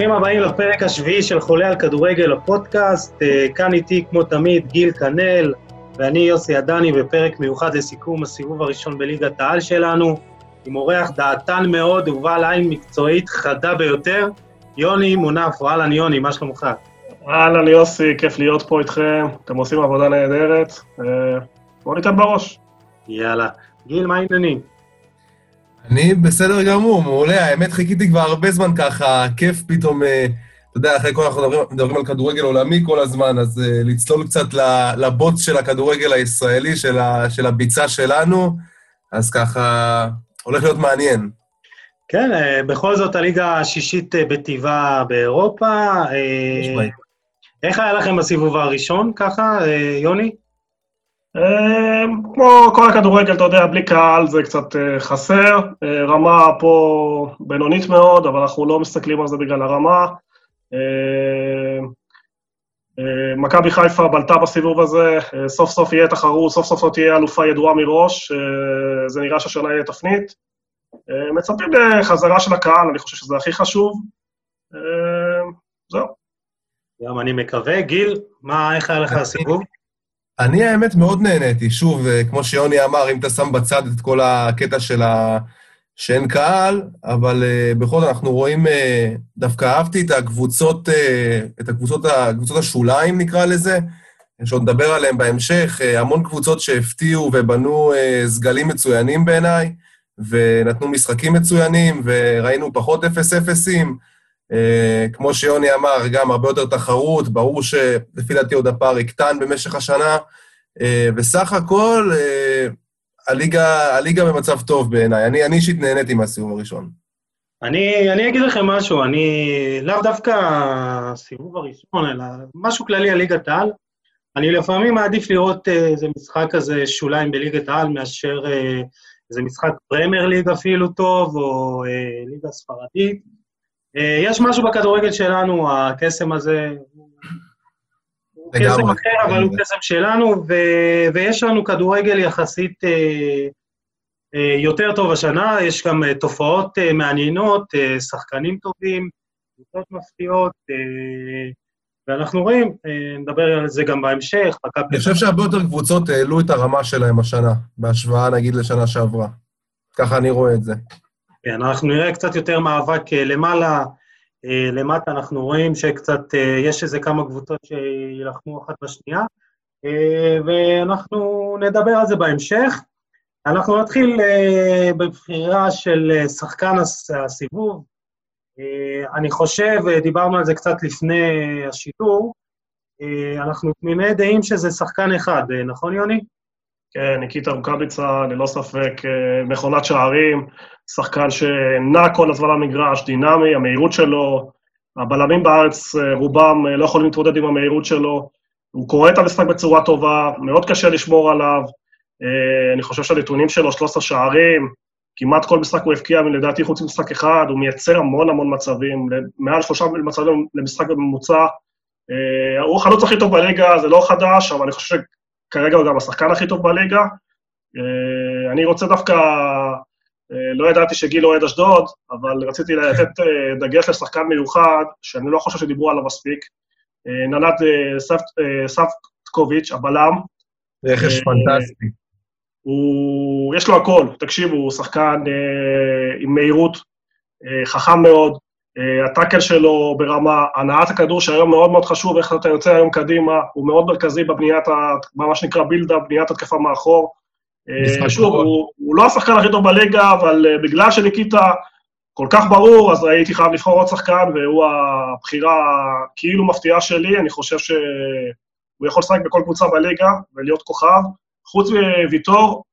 ברוכים הבאים לפרק השביעי של חולה על כדורגל הפודקאסט. אה, כאן איתי, כמו תמיד, גיל כנל, ואני יוסי עדני בפרק מיוחד לסיכום הסיבוב הראשון בליגת העל שלנו, עם אורח דעתן מאוד ובעל עין מקצועית חדה ביותר, יוני מונף. אהלן יוני, מה שלומך? אהלן יוסי, כיף להיות פה איתכם, אתם עושים עבודה נהדרת. אה, בואו ניתן בראש. יאללה. גיל, מה העניינים? אני בסדר גמור, מעולה. האמת, חיכיתי כבר הרבה זמן ככה, כיף פתאום, אה, אתה יודע, אחרי כל אנחנו מדברים, מדברים על כדורגל עולמי כל הזמן, אז uh, לצלול קצת לבוץ של הכדורגל הישראלי, של, ה, של הביצה שלנו, אז ככה, הולך להיות מעניין. כן, uh, בכל זאת הליגה השישית בטבעה באירופה. Uh, איך היה לכם בסיבוב הראשון, ככה, יוני? כמו כל הכדורגל, אתה יודע, בלי קהל זה קצת אה, חסר. אה, רמה פה בינונית מאוד, אבל אנחנו לא מסתכלים על זה בגלל הרמה. אה, מכבי חיפה בלטה בסיבוב הזה, סוף סוף יהיה תחרות, סוף סוף לא תהיה אלופה ידועה מראש, זה נראה שהשנה יהיה תפנית. מצפים לחזרה של הקהל, אני חושב שזה הכי חשוב. זהו. גם אני מקווה. גיל, מה, איך היה לך הסיבוב? אני האמת מאוד נהניתי. שוב, אה, כמו שיוני אמר, אם אתה שם בצד את כל הקטע של ה... שאין קהל, אבל uh, בכל זאת אנחנו רואים, uh, דווקא אהבתי את הקבוצות, uh, את הקבוצות, הקבוצות השוליים נקרא לזה, שעוד נדבר עליהן בהמשך, uh, המון קבוצות שהפתיעו ובנו uh, סגלים מצוינים בעיניי, ונתנו משחקים מצוינים, וראינו פחות אפס אפסים. Uh, כמו שיוני אמר, גם הרבה יותר תחרות, ברור שלפי דעתי עוד הפער יקטן במשך השנה, uh, וסך הכל, uh, הליגה, הליגה במצב טוב בעיניי. אני, אני אישית נהניתי מהסיבוב הראשון. אני, אני אגיד לכם משהו, אני לאו דווקא הסיבוב הראשון, אלא משהו כללי על ליגת העל. אני לפעמים מעדיף לראות איזה משחק כזה שוליים בליגת העל מאשר איזה משחק פרמייר ליג אפילו טוב, או ליגה ספרדית. אה, יש משהו בכדורגל שלנו, הקסם הזה, קסם אחר, אבל הוא קסם שלנו, ו- ויש לנו כדורגל יחסית אה, אה, יותר טוב השנה, יש גם אה, תופעות אה, מעניינות, אה, שחקנים טובים, קבוצות מפתיעות, אה, ואנחנו רואים, אה, נדבר על זה גם בהמשך. אני חושב שהרבה יותר קבוצות העלו את הרמה שלהם השנה, בהשוואה נגיד לשנה שעברה. ככה אני רואה את זה. כן, אנחנו נראה קצת יותר מאבק אה, למעלה. אה, למטה אנחנו רואים שקצת, אה, יש איזה כמה קבוצות שיילחמו אחת בשנייה, ואנחנו נדבר על זה בהמשך. אנחנו נתחיל בבחירה של שחקן הסיבוב. אני חושב, דיברנו על זה קצת לפני השידור, אנחנו תמימי דעים שזה שחקן אחד, נכון יוני? כן, ניקיטה רוקאביצה, ללא ספק, אה, מכונת שערים, שחקן שנע כל הזמן במגרש, דינמי, המהירות שלו, הבלמים בארץ, אה, רובם אה, לא יכולים להתמודד עם המהירות שלו, הוא קורא את המשחק בצורה טובה, מאוד קשה לשמור עליו, אני חושב שהנתונים שלו, 13 שערים, כמעט כל משחק הוא הבקיע, לדעתי חוץ ממשחק אחד, הוא מייצר המון המון מצבים, מעל שלושה מצבים למשחק בממוצע. הוא החלוץ הכי טוב בליגה, זה לא חדש, אבל אני חושב כרגע הוא גם השחקן הכי טוב בליגה. אה, אני רוצה דווקא, אה, לא ידעתי שגיל אוהד אשדוד, אבל רציתי לתת אה, דגש לשחקן מיוחד, שאני לא חושב שדיברו עליו מספיק, ננת ספקוביץ', הבלם. רכש פנטסטי. הוא, יש לו הכל, תקשיבו, הוא שחקן עם מהירות, חכם מאוד, אה, הטאקל שלו ברמה, הנעת הכדור שהיום מאוד מאוד חשוב, איך אתה יוצא היום קדימה, הוא מאוד מרכזי בבניית, ה, מה שנקרא בילדה, בניית התקפה מאחור. שוב, הוא, הוא לא השחקן הכי טוב בליגה, אבל אה, בגלל שניקיטה כל כך ברור, אז הייתי חייב לבחור עוד שחקן, והוא הבחירה כאילו מפתיעה שלי, אני חושב שהוא יכול לשחק בכל קבוצה בליגה ולהיות כוכב. חוץ מוויטור,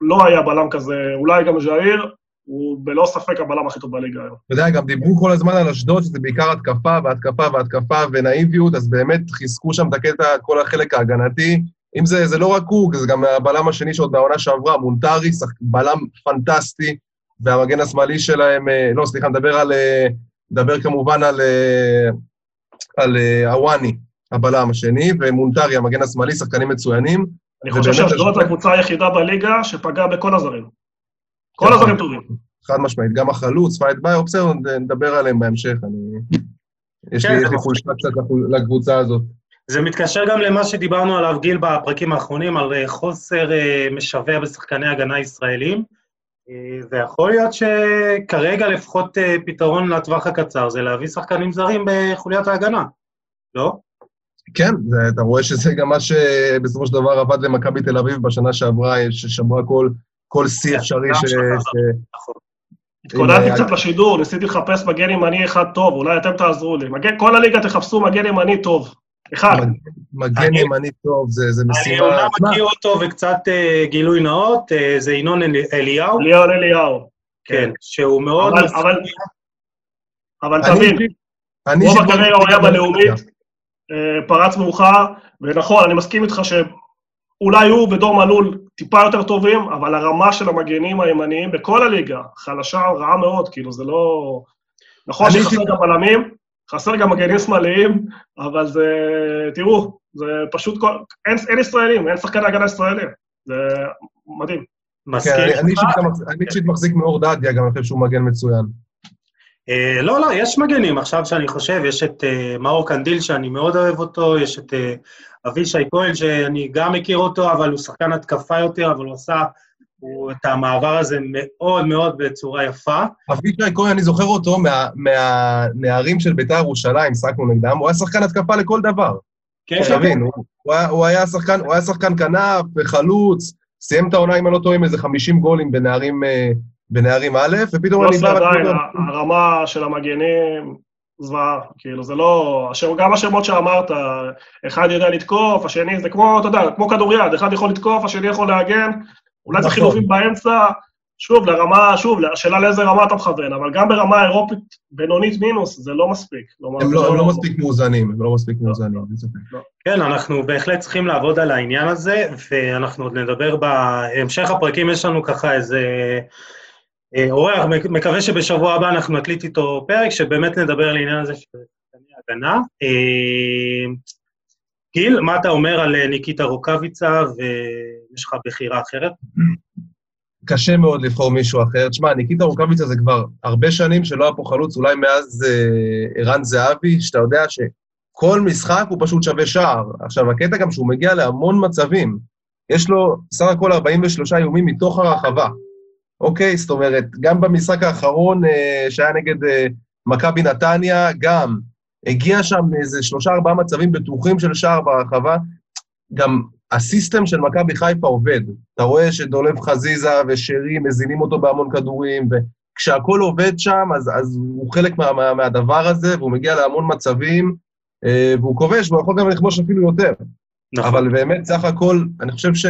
לא היה בלם כזה, אולי גם ז'איר, הוא בלא ספק הבלם הכי טוב בליגה היום. אתה יודע, גם דיברו כל הזמן על אשדוד, שזה בעיקר התקפה והתקפה והתקפה ונאיביות, אז באמת חיזקו שם את הקטע, כל החלק ההגנתי. אם זה, זה לא רק הוא, זה גם הבלם השני שעוד מהעונה שעברה, מונטרי, בלם פנטסטי, והמגן השמאלי שלהם, אה, לא, סליחה, נדבר על... אה, נדבר כמובן על, אה, על הוואני, הבלם השני, ומונטרי, המגן השמאלי, שחקנים מצוינים. אני חושב שאשדוד זו הקבוצה היחידה בליגה שפגעה בכל הזרים. כל כן. הזרים טובים. חד משמעית, גם החלוץ, פייט ביי, בסדר, נדבר עליהם בהמשך, אני... יש לי כן, חולשה קצת לקבוצה הזאת. זה מתקשר גם למה שדיברנו עליו, גיל, בפרקים האחרונים, על חוסר משווע בשחקני הגנה ישראלים. ויכול להיות שכרגע לפחות אה, פתרון לטווח הקצר זה להביא שחקנים זרים בחוליית ההגנה, לא? כן, זה, אתה רואה שזה גם מה שבסופו של דבר עבד למכבי תל אביב בשנה שעברה, ששמרה כל, כל שיא כן, אפשרי ש... נכון. התכוננתי קצת לשידור, ניסיתי לחפש מגן ימני אחד טוב, אולי אתם תעזרו לי. מגן, כל הליגה תחפשו מגן ימני טוב. אחד. מגן ימני טוב, זה משימה... אני אומנם מכיר אותו וקצת אה, גילוי נאות, אה, זה ינון אליהו. ליאון אליהו. כן, שהוא מאוד... אבל תבין, רוב הקריירה הוא היה בלאומית, אה, פרץ מאוחר, ונכון, אני מסכים איתך שאולי הוא ודור מלול טיפה יותר טובים, אבל הרמה של המגנים הימניים בכל הליגה חלשה רעה מאוד, כאילו זה לא... נכון שחסר גם בלמים, חסר גם מגנים שמאליים, אבל זה, תראו, זה פשוט, כל, אין, אין ישראלים, אין שחקן הגנה ישראלים. זה מדהים. מסכים. כן, אני אישית מחזיק מאור דדיה, גם אני חושב שהוא מגן מצוין. Uh, לא, לא, יש מגנים. עכשיו שאני חושב, יש את uh, מאור קנדיל, שאני מאוד אוהב אותו, יש את uh, אבישי כהן, שאני גם מכיר אותו, אבל הוא שחקן התקפה יותר, אבל הוא עשה הוא את המעבר הזה מאוד מאוד בצורה יפה. אבישי כהן, אני זוכר אותו מה, מהנערים של בית"ר ירושלים, שחקנו נגדם, הוא היה שחקן התקפה לכל דבר. כן. תבין, הוא, הוא, הוא, היה שחקן, הוא היה שחקן כנף וחלוץ, סיים את העונה, אם אני לא טועה, עם איזה 50 גולים בנערים, אה, בנערים א', ופתאום לא. לא, עדיין, הרמה של המגנים זוועה, כאילו, זה לא... גם השמות שאמרת, אחד יודע לתקוף, השני זה כמו, אתה יודע, כמו כדוריד, אחד יכול לתקוף, השני יכול להגן, אולי זה נכון. חילופים באמצע, שוב, לרמה, שוב, השאלה לאיזה רמה אתה מכוון, אבל גם ברמה אירופית בינונית מינוס, זה לא מספיק. הם לא, לא, לא מספיק מאוזנים, הם לא מספיק מאוזנים. כן, אנחנו בהחלט צריכים לעבוד על העניין הזה, ואנחנו עוד נדבר בהמשך הפרקים, יש לנו ככה איזה... אה, אורח, מקווה שבשבוע הבא אנחנו נקליט איתו פרק, שבאמת נדבר על העניין הזה של הגנה. אה, גיל, מה אתה אומר על אה, ניקיטה רוקאביצה, ויש לך בחירה אחרת? קשה מאוד לבחור מישהו אחר. תשמע, ניקיטה רוקאביצה זה כבר הרבה שנים שלא היה פה חלוץ, אולי מאז אה, ערן זהבי, שאתה יודע שכל משחק הוא פשוט שווה שער. עכשיו, הקטע גם שהוא מגיע להמון מצבים. יש לו סך הכל 43 איומים מתוך הרחבה. אוקיי? זאת אומרת, גם במשחק האחרון אה, שהיה נגד אה, מכבי נתניה, גם הגיע שם איזה שלושה-ארבעה מצבים בטוחים של שער ברחבה. גם הסיסטם של מכבי חיפה עובד. אתה רואה שדולב חזיזה ושרי מזינים אותו בהמון כדורים, וכשהכול עובד שם, אז, אז הוא חלק מה, מה, מהדבר הזה, והוא מגיע להמון מצבים, אה, והוא כובש, והוא יכול גם לכבוש אפילו יותר. נכון. אבל באמת, סך הכל, אני חושב ש...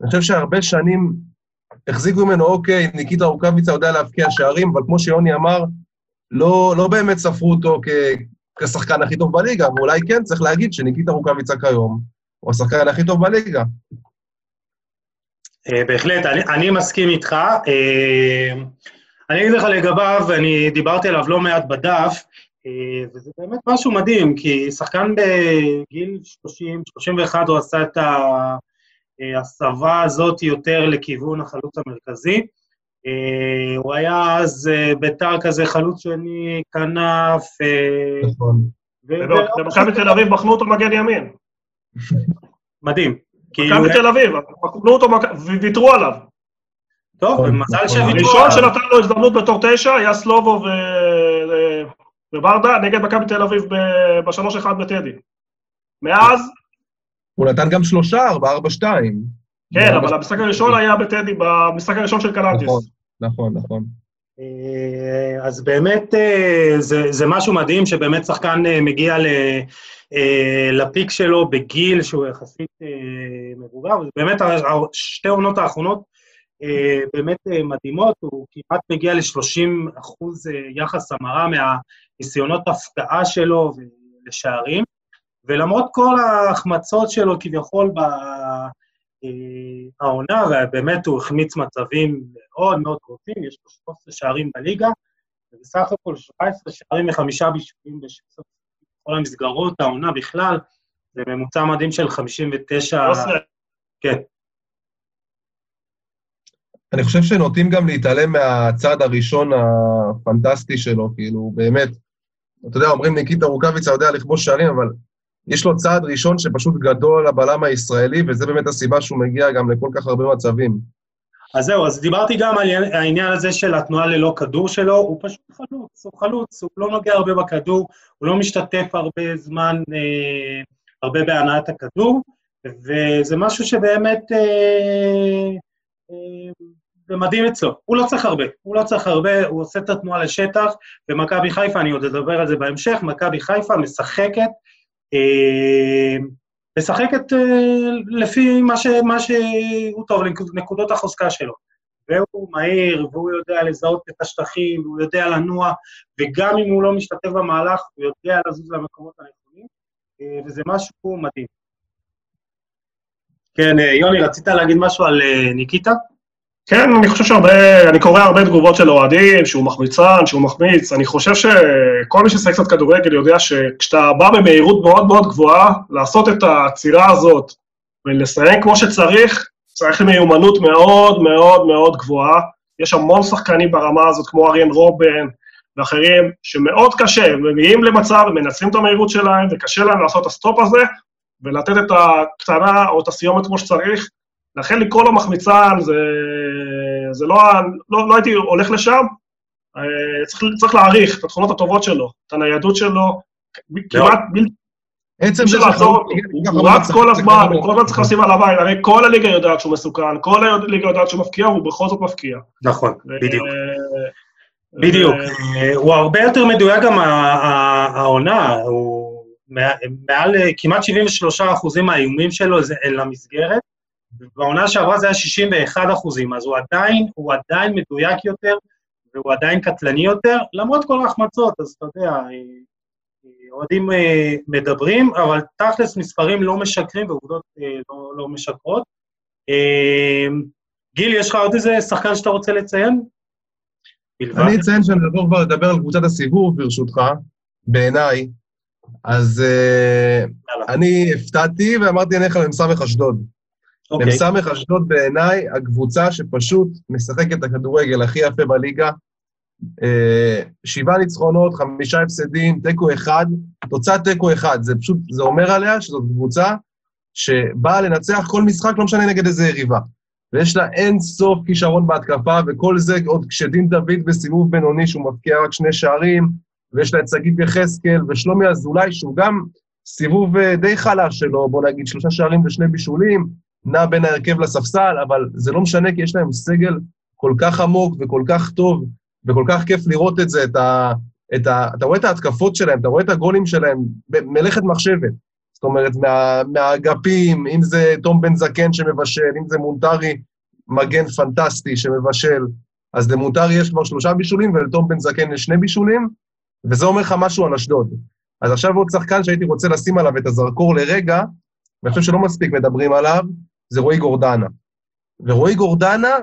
אני חושב שהרבה שנים החזיקו ממנו, אוקיי, ניקיטה רוקאביצה יודע להבקיע שערים, אבל כמו שיוני אמר, לא, לא באמת ספרו אותו כ, כשחקן הכי טוב בליגה, ואולי כן צריך להגיד שניקיטה רוקאביצה כיום הוא השחקן הכי טוב בליגה. אה, בהחלט, אני, אני מסכים איתך. אה, אני אגיד לך לגביו, אני דיברתי עליו לא מעט בדף, אה, וזה באמת משהו מדהים, כי שחקן בגיל 30, 31, הוא עשה את ההסבה הזאת יותר לכיוון החלוץ המרכזי. הוא היה אז ביתר כזה חלוץ שני, כנף. נכון. במכבי תל אביב בחנו אותו מגן ימין. מדהים. מכבי תל אביב, בחנו אותו וויתרו עליו. טוב, נכון, מזל. שוויתרו עליו. הראשון שנתן לו הזדמנות בתור תשע היה סלובו וברדה נגד מכבי תל אביב בשלוש אחד בטדי. מאז... הוא נתן גם שלושה, ארבע, ארבע, שתיים. כן, אבל המשחק הראשון היה בטדי, במשחק הראשון של קלנטיס. נכון, נכון, נכון. אה, אז באמת אה, זה, זה משהו מדהים שבאמת שחקן אה, מגיע ל, לפיק שלו בגיל שהוא יחסית מבוגר, ובאמת שתי העונות האחרונות באמת מדהימות, הוא כמעט מגיע ל-30 אחוז יחס המרה מהניסיונות הפקעה שלו לשערים, ולמרות כל ההחמצות שלו כביכול העונה, ובאמת הוא החמיץ מצבים מאוד מאוד קרובים, יש לו 13 שערים בליגה, ובסך הכל 17 שערים וחמישה בישולים בכל המסגרות, העונה בכלל, זה ממוצע מדהים של 59... כן. אני חושב שנוטים גם להתעלם מהצעד הראשון הפנטסטי שלו, כאילו, באמת, אתה יודע, אומרים ניקיטה רוקאביצה יודע לכבוש שערים, אבל יש לו צעד ראשון שפשוט גדול לבלם הישראלי, וזה באמת הסיבה שהוא מגיע גם לכל כך הרבה מצבים. אז זהו, אז דיברתי גם על העניין הזה של התנועה ללא כדור שלו, הוא פשוט חלוץ, הוא חלוץ, הוא לא נוגע הרבה בכדור, הוא לא משתתף הרבה זמן, אה, הרבה בהנעת הכדור, וזה משהו שבאמת אה, אה, זה מדהים אצלו. הוא לא צריך הרבה, הוא לא צריך הרבה, הוא עושה את התנועה לשטח, ומכבי חיפה, אני עוד אדבר על זה בהמשך, מכבי חיפה משחקת, אה, משחקת אה, לפי מה, ש, מה שהוא טוב, נקודות החוזקה שלו. והוא מהיר, והוא יודע לזהות את השטחים, והוא יודע לנוע, וגם אם הוא לא משתתף במהלך, הוא יודע לזוז למקומות הנכונים, אה, וזה משהו מדהים. כן, יוני, רצית להגיד משהו על ניקיטה? כן, אני חושב שהרבה, אני קורא הרבה תגובות של אוהדים, שהוא מחמיץ, שהוא מחמיץ. אני חושב שכל מי שעושה קצת כדורגל יודע שכשאתה בא במהירות מאוד מאוד גבוהה, לעשות את העצירה הזאת ולסיים כמו שצריך, צריך מיומנות מאוד מאוד מאוד גבוהה. יש המון שחקנים ברמה הזאת, כמו אריאן רובן ואחרים, שמאוד קשה, הם מגיעים למצב, הם מנצלים את המהירות שלהם, וקשה להם לעשות את ה stop הזה, ולתת את הקטנה או את הסיומת כמו שצריך. לכן לקרוא לו מחמיצן, זה, זה לא, לא, לא הייתי הולך לשם, אה, צריך, צריך להעריך את התכונות הטובות שלו, את הניידות שלו, כמעט בלתי... עצם זה שהוא הוא רץ כל הזמן, הוא כל הזמן צריך לשים עליו עין, הרי כל הליגה יודעת שהוא מסוכן, כל הליגה יודעת שהוא מפקיע, והוא בכל זאת מפקיע. נכון, בדיוק. בדיוק. אה, הוא הרבה יותר מדויק גם העונה, הוא מעל כמעט 73 אחוזים מהאיומים שלו אל המסגרת, בעונה שעברה זה היה 61 אחוזים, אז הוא עדיין, הוא עדיין מדויק יותר, והוא עדיין קטלני יותר, למרות כל ההחמצות, אז אתה יודע, אה, אה, אוהדים אה, מדברים, אבל תכלס מספרים לא משקרים ועובדות לא, לא משקרות. גיל, יש לך עוד איזה שחקן שאתה רוצה לציין? אני אציין שאני אעבור כבר לדבר על קבוצת הסיבוב, ברשותך, בעיניי. אז אני הפתעתי ואמרתי, אני אלך על מ"ס אשדוד. Okay. מ"ס אשדוד בעיניי הקבוצה שפשוט משחקת את הכדורגל הכי יפה בליגה. אה, שבעה ניצחונות, חמישה הפסדים, תיקו אחד, תוצאת תיקו אחד. זה פשוט, זה אומר עליה שזאת קבוצה שבאה לנצח כל משחק, לא משנה נגד איזה יריבה. ויש לה אין סוף כישרון בהתקפה, וכל זה עוד כשדין דוד בסיבוב בינוני, שהוא מבקיע רק שני שערים, ויש לה את שגית יחזקאל ושלומי אזולאי, שהוא גם סיבוב אה, די חלש שלו, בוא נגיד שלושה שערים ושני בישולים, נע בין ההרכב לספסל, אבל זה לא משנה, כי יש להם סגל כל כך עמוק וכל כך טוב, וכל כך כיף לראות את זה, את ה... את ה אתה רואה את ההתקפות שלהם, אתה רואה את הגולים שלהם, מלאכת מחשבת. זאת אומרת, מה, מהאגפים, אם זה תום בן זקן שמבשל, אם זה מונטרי, מגן פנטסטי שמבשל, אז למונטרי יש כבר שלושה בישולים, ולתום בן זקן יש שני בישולים, וזה אומר לך משהו על אשדוד. אז עכשיו עוד שחקן שהייתי רוצה לשים עליו את הזרקור לרגע, ואני חושב שלא מספיק מדברים עליו, זה רועי גורדנה. ורועי גורדנה,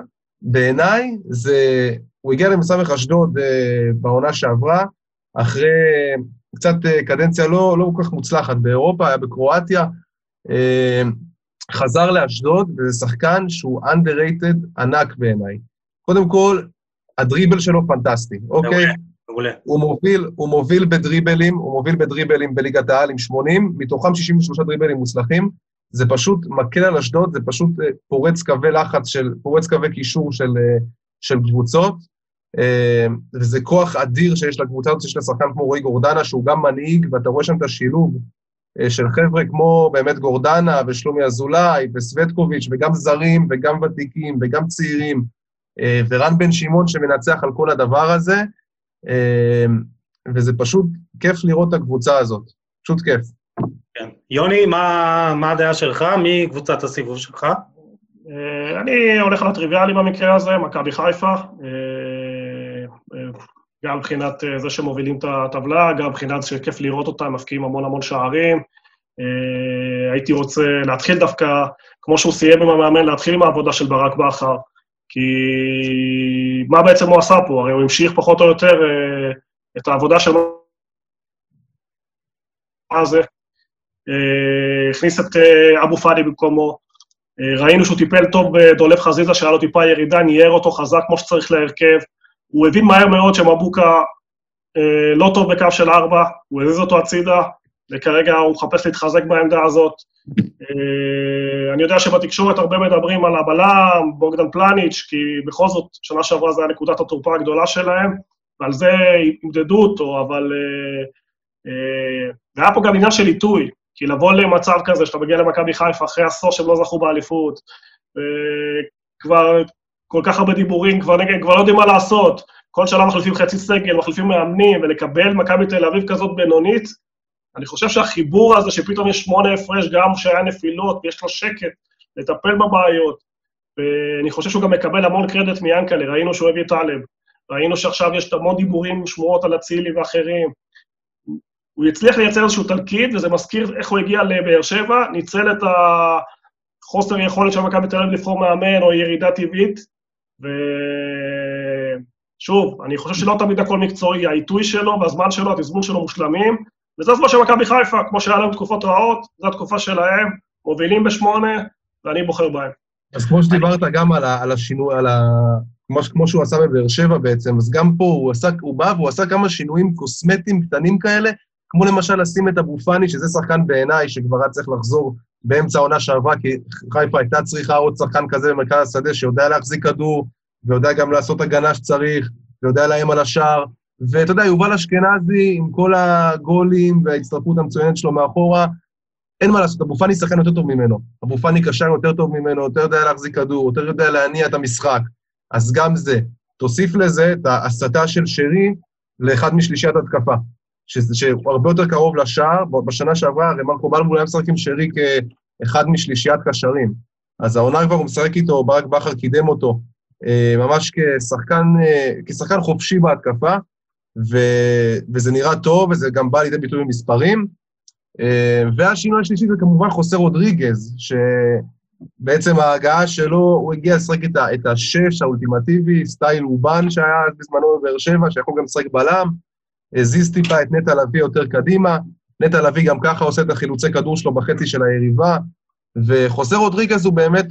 בעיניי, זה... הוא הגיע למסמך אשדוד אה, בעונה שעברה, אחרי קצת אה, קדנציה לא, לא כל כך מוצלחת באירופה, היה בקרואטיה, אה, חזר לאשדוד, וזה שחקן שהוא underrated ענק בעיניי. קודם כל, הדריבל שלו פנטסטי, אוקיי? מעולה. הוא מוביל, הוא מוביל בדריבלים, הוא מוביל בדריבלים בליגת העל עם 80, מתוכם 63 דריבלים מוצלחים. זה פשוט מקל על אשדוד, זה פשוט אה, פורץ קווי לחץ של, פורץ קווי קישור של, אה, של קבוצות, אה, וזה כוח אדיר שיש לקבוצה הזאת, שיש לשחקן כמו רועי גורדנה, שהוא גם מנהיג, ואתה רואה שם את השילוב של חבר'ה כמו באמת גורדנה ושלומי אזולאי וסווטקוביץ', וגם זרים וגם ותיקים וגם צעירים, ורן בן שמעון שמנצח על כל הדבר הזה, וזה פשוט כיף לראות את הקבוצה הזאת, פשוט כיף. כן. יוני, מה, מה הדעה שלך? מי קבוצת הסיבוב שלך? אה, אני הולך על הטריוויאלי במקרה הזה, מכבי חיפה. אה, אה, גם מבחינת זה שמובילים את הטבלה, גם מבחינת שכיף לראות אותם, מפקיעים המון המון שערים. והייתי רוצה להתחיל דווקא, כמו שהוא סיים עם המאמן, להתחיל עם העבודה של ברק בכר. כי מה בעצם הוא עשה פה? הרי הוא המשיך פחות או יותר אה, את העבודה של מה זה. אה, הכניס את אה, אבו פאדי במקומו. אה, ראינו שהוא טיפל טוב בדולב חזיזה, שהיה לו טיפה ירידה, ניער אותו חזק כמו שצריך להרכב. הוא הבין מהר מאוד שמבוקה לא טוב בקו של ארבע, הוא הזיז אותו הצידה, וכרגע הוא מחפש להתחזק בעמדה הזאת. אני יודע שבתקשורת הרבה מדברים על הבלם, בוגדן פלניץ', כי בכל זאת, שנה שעברה זו הייתה נקודת התורפה הגדולה שלהם, ועל זה ימדדו אותו, אבל... והיה פה גם עניין של עיתוי, כי לבוא למצב כזה, שאתה מגיע למכבי חיפה אחרי עשור שהם לא זכו באליפות, כבר כל כך הרבה דיבורים, כבר, נגד, כבר לא יודעים מה לעשות, כל שנה מחליפים חצי סגל, מחליפים מאמנים, ולקבל מכבי תל אביב כזאת בינונית, אני חושב שהחיבור הזה, שפתאום יש שמונה הפרש, גם שהיה נפילות, ויש לו שקט, לטפל בבעיות, ואני חושב שהוא גם מקבל המון קרדיט מיאנקלה, ראינו שהוא הביא טלב, ראינו שעכשיו יש המון דיבורים, שמועות על אצילי ואחרים. הוא הצליח לייצר איזשהו תלכיד, וזה מזכיר איך הוא הגיע לבאר שבע, ניצל את החוסר יכולת של מכבי תל אביב לבחור מאמן או ירידה טבעית, ושוב, אני חושב שלא תמיד הכל מקצועי, העיתוי שלו והזמן שלו, התזמון שלו מושלמים, וזה הזמן של מכבי חיפה, כמו שהיה להם תקופות רעות, זו התקופה שלהם, מובילים בשמונה, ואני בוחר בהם. אז כמו שדיברת גם על, ה, על השינוי, על ה... כמו, כמו שהוא עשה בבאר שבע בעצם, אז גם פה הוא, עשה, הוא בא והוא עשה כמה שינויים קוסמטיים קטנים כאלה, כמו למשל לשים את אבו פאני, שזה שחקן בעיניי שכבר היה צריך לחזור באמצע העונה שעברה, כי חיפה הייתה צריכה עוד שחקן כזה במרכז השדה שיודע להחזיק כדור, ויודע גם לעשות הגנה שצריך, ויודע לאיים על השער. ואתה יודע, יובל אשכנזי, עם כל הגולים וההצטרפות המצוינת שלו מאחורה, אין מה לעשות, אבו פאני שחקן יותר טוב ממנו. אבו פאני קשר יותר טוב ממנו, יותר יודע להחזיק כדור, יותר יודע להניע את המשחק. אז גם זה. תוסיף לזה את ההסתה של שרי לאחד משלישיית התקפה. שהוא הרבה יותר קרוב לשער, בשנה שעברה הרי מרקו בלבול היה משחק עם שרי כאחד משלישיית קשרים. אז העונה כבר הוא משחק איתו, ברק בכר קידם אותו, אה, ממש כשחקן, אה, כשחקן חופשי בהתקפה, ו, וזה נראה טוב, וזה גם בא לידי ביטוי במספרים. אה, והשינוי השלישי זה כמובן חוסר רודריגז, שבעצם ההגעה שלו, הוא הגיע לשחק את, את השש האולטימטיבי, סטייל אובן שהיה בזמנו בבאר שבע, שיכול גם לשחק בלם, הזיז טיפה את נטע לביא יותר קדימה, נטע לביא גם ככה עושה את החילוצי כדור שלו בחצי של היריבה, וחוסר רודריגז הוא באמת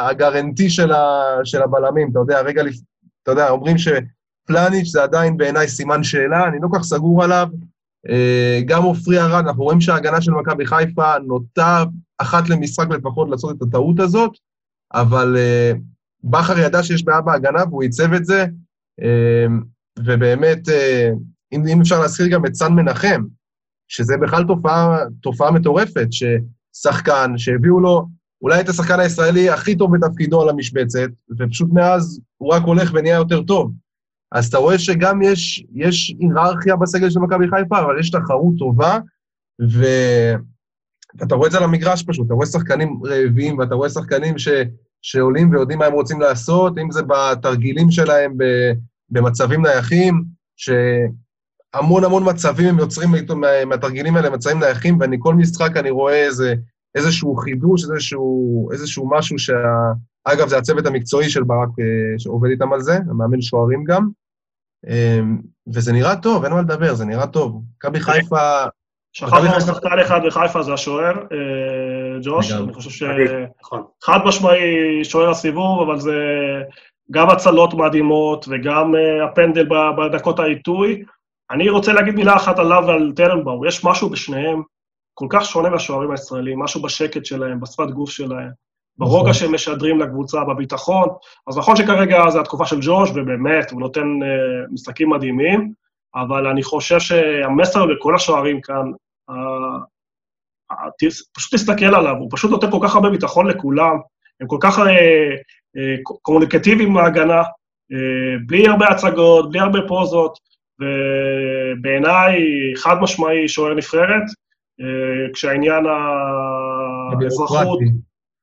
הגרנטי של, ה, של הבלמים, אתה יודע, רגע, אתה יודע, אומרים שפלניץ' זה עדיין בעיניי סימן שאלה, אני לא כך סגור עליו. אה, גם עופרי ארד, אנחנו רואים שההגנה של מכבי חיפה נוטה אחת למשחק לפחות לעשות את הטעות הזאת, אבל אה, בכר ידע שיש בעיה בהגנה והוא עיצב את זה, אה, ובאמת, אם, אם אפשר להזכיר גם את סן מנחם, שזה בכלל תופעה, תופעה מטורפת, ששחקן שהביאו לו אולי את השחקן הישראלי הכי טוב בתפקידו על המשבצת, ופשוט מאז הוא רק הולך ונהיה יותר טוב. אז אתה רואה שגם יש, יש היררכיה בסגל של מכבי חיפה, אבל יש תחרות טובה, ו... ואתה רואה את זה על המגרש פשוט, אתה רואה שחקנים רעבים, ואתה רואה שחקנים ש... שעולים ויודעים מה הם רוצים לעשות, אם זה בתרגילים שלהם במצבים נייחים, ש... המון המון מצבים הם יוצרים מהתרגילים האלה מצבים נייחים, ואני כל משחק אני רואה איזה, איזשהו חידוש, איזשהו, איזשהו משהו שה... אגב, זה הצוות המקצועי של ברק אה, שעובד איתם על זה, המאמן שוערים גם, אמ, וזה נראה טוב, אין מה לדבר, זה נראה טוב. מכבי חיפה... שכחנו שחקן אחד בחיפה זה השוער, אה, ג'וש, אני חושב ש... נכון. חד משמעי שוער הסיבוב, אבל זה גם הצלות מדהימות וגם אה, הפנדל בדקות העיתוי. אני רוצה להגיד מילה אחת עליו ועל טרנבאום. יש משהו בשניהם כל כך שונה מהשוערים הישראלים, משהו בשקט שלהם, בשפת גוף שלהם, ברוגע נכון. שהם משדרים לקבוצה, בביטחון. אז נכון שכרגע זו התקופה של ג'וש, ובאמת, הוא נותן uh, משחקים מדהימים, אבל אני חושב שהמסר לכל השוערים כאן, uh, uh, פשוט תסתכל עליו, הוא פשוט נותן כל כך הרבה ביטחון לכולם, הם כל כך uh, uh, קומוניקטיביים מההגנה, uh, בלי הרבה הצגות, בלי הרבה פוזות. ובעיניי, חד משמעי, שוער נבחרת, אה, כשהעניין האזרחות...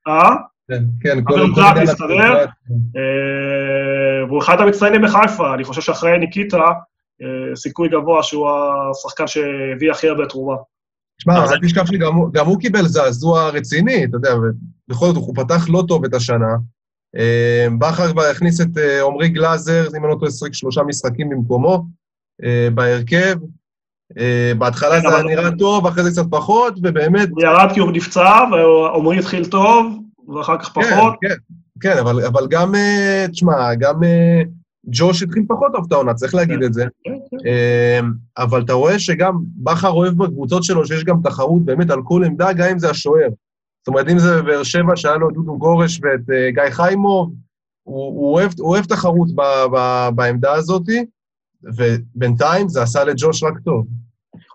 אה? כן, כן, כל הדבר מסתדר, אה, והוא אחד המצטיינים בחיפה, אני חושב שאחרי ניקיטה, אה, סיכוי גבוה שהוא השחקן שהביא הכי הרבה תרומה. תשמע, אל תשכח שגם הוא קיבל זעזוע רציני, אתה יודע, ובכל זאת הוא פתח לא טוב את השנה. בכר כבר הכניס את עמרי גלאזר, אם אני לא טועה, שלושה משחקים במקומו, בהרכב. בהתחלה זה היה נראה טוב, אחרי זה קצת פחות, ובאמת... הוא ירד כי הוא נפצע, ועמרי התחיל טוב, ואחר כך כן, פחות. כן, כן, אבל, אבל גם, תשמע, גם ג'וש התחיל פחות טוב את העונה, צריך להגיד כן, את זה. כן, כן. אבל אתה רואה שגם בכר אוהב בקבוצות שלו שיש גם תחרות באמת על כל עמדה, גם אם זה השוער. זאת אומרת, אם זה בבאר שבע, שהיה לו את דודו גורש ואת גיא חיימוב, הוא, הוא, אוהב, הוא אוהב תחרות ב, ב, בעמדה הזאת, ובינתיים זה עשה לג'וש רק טוב.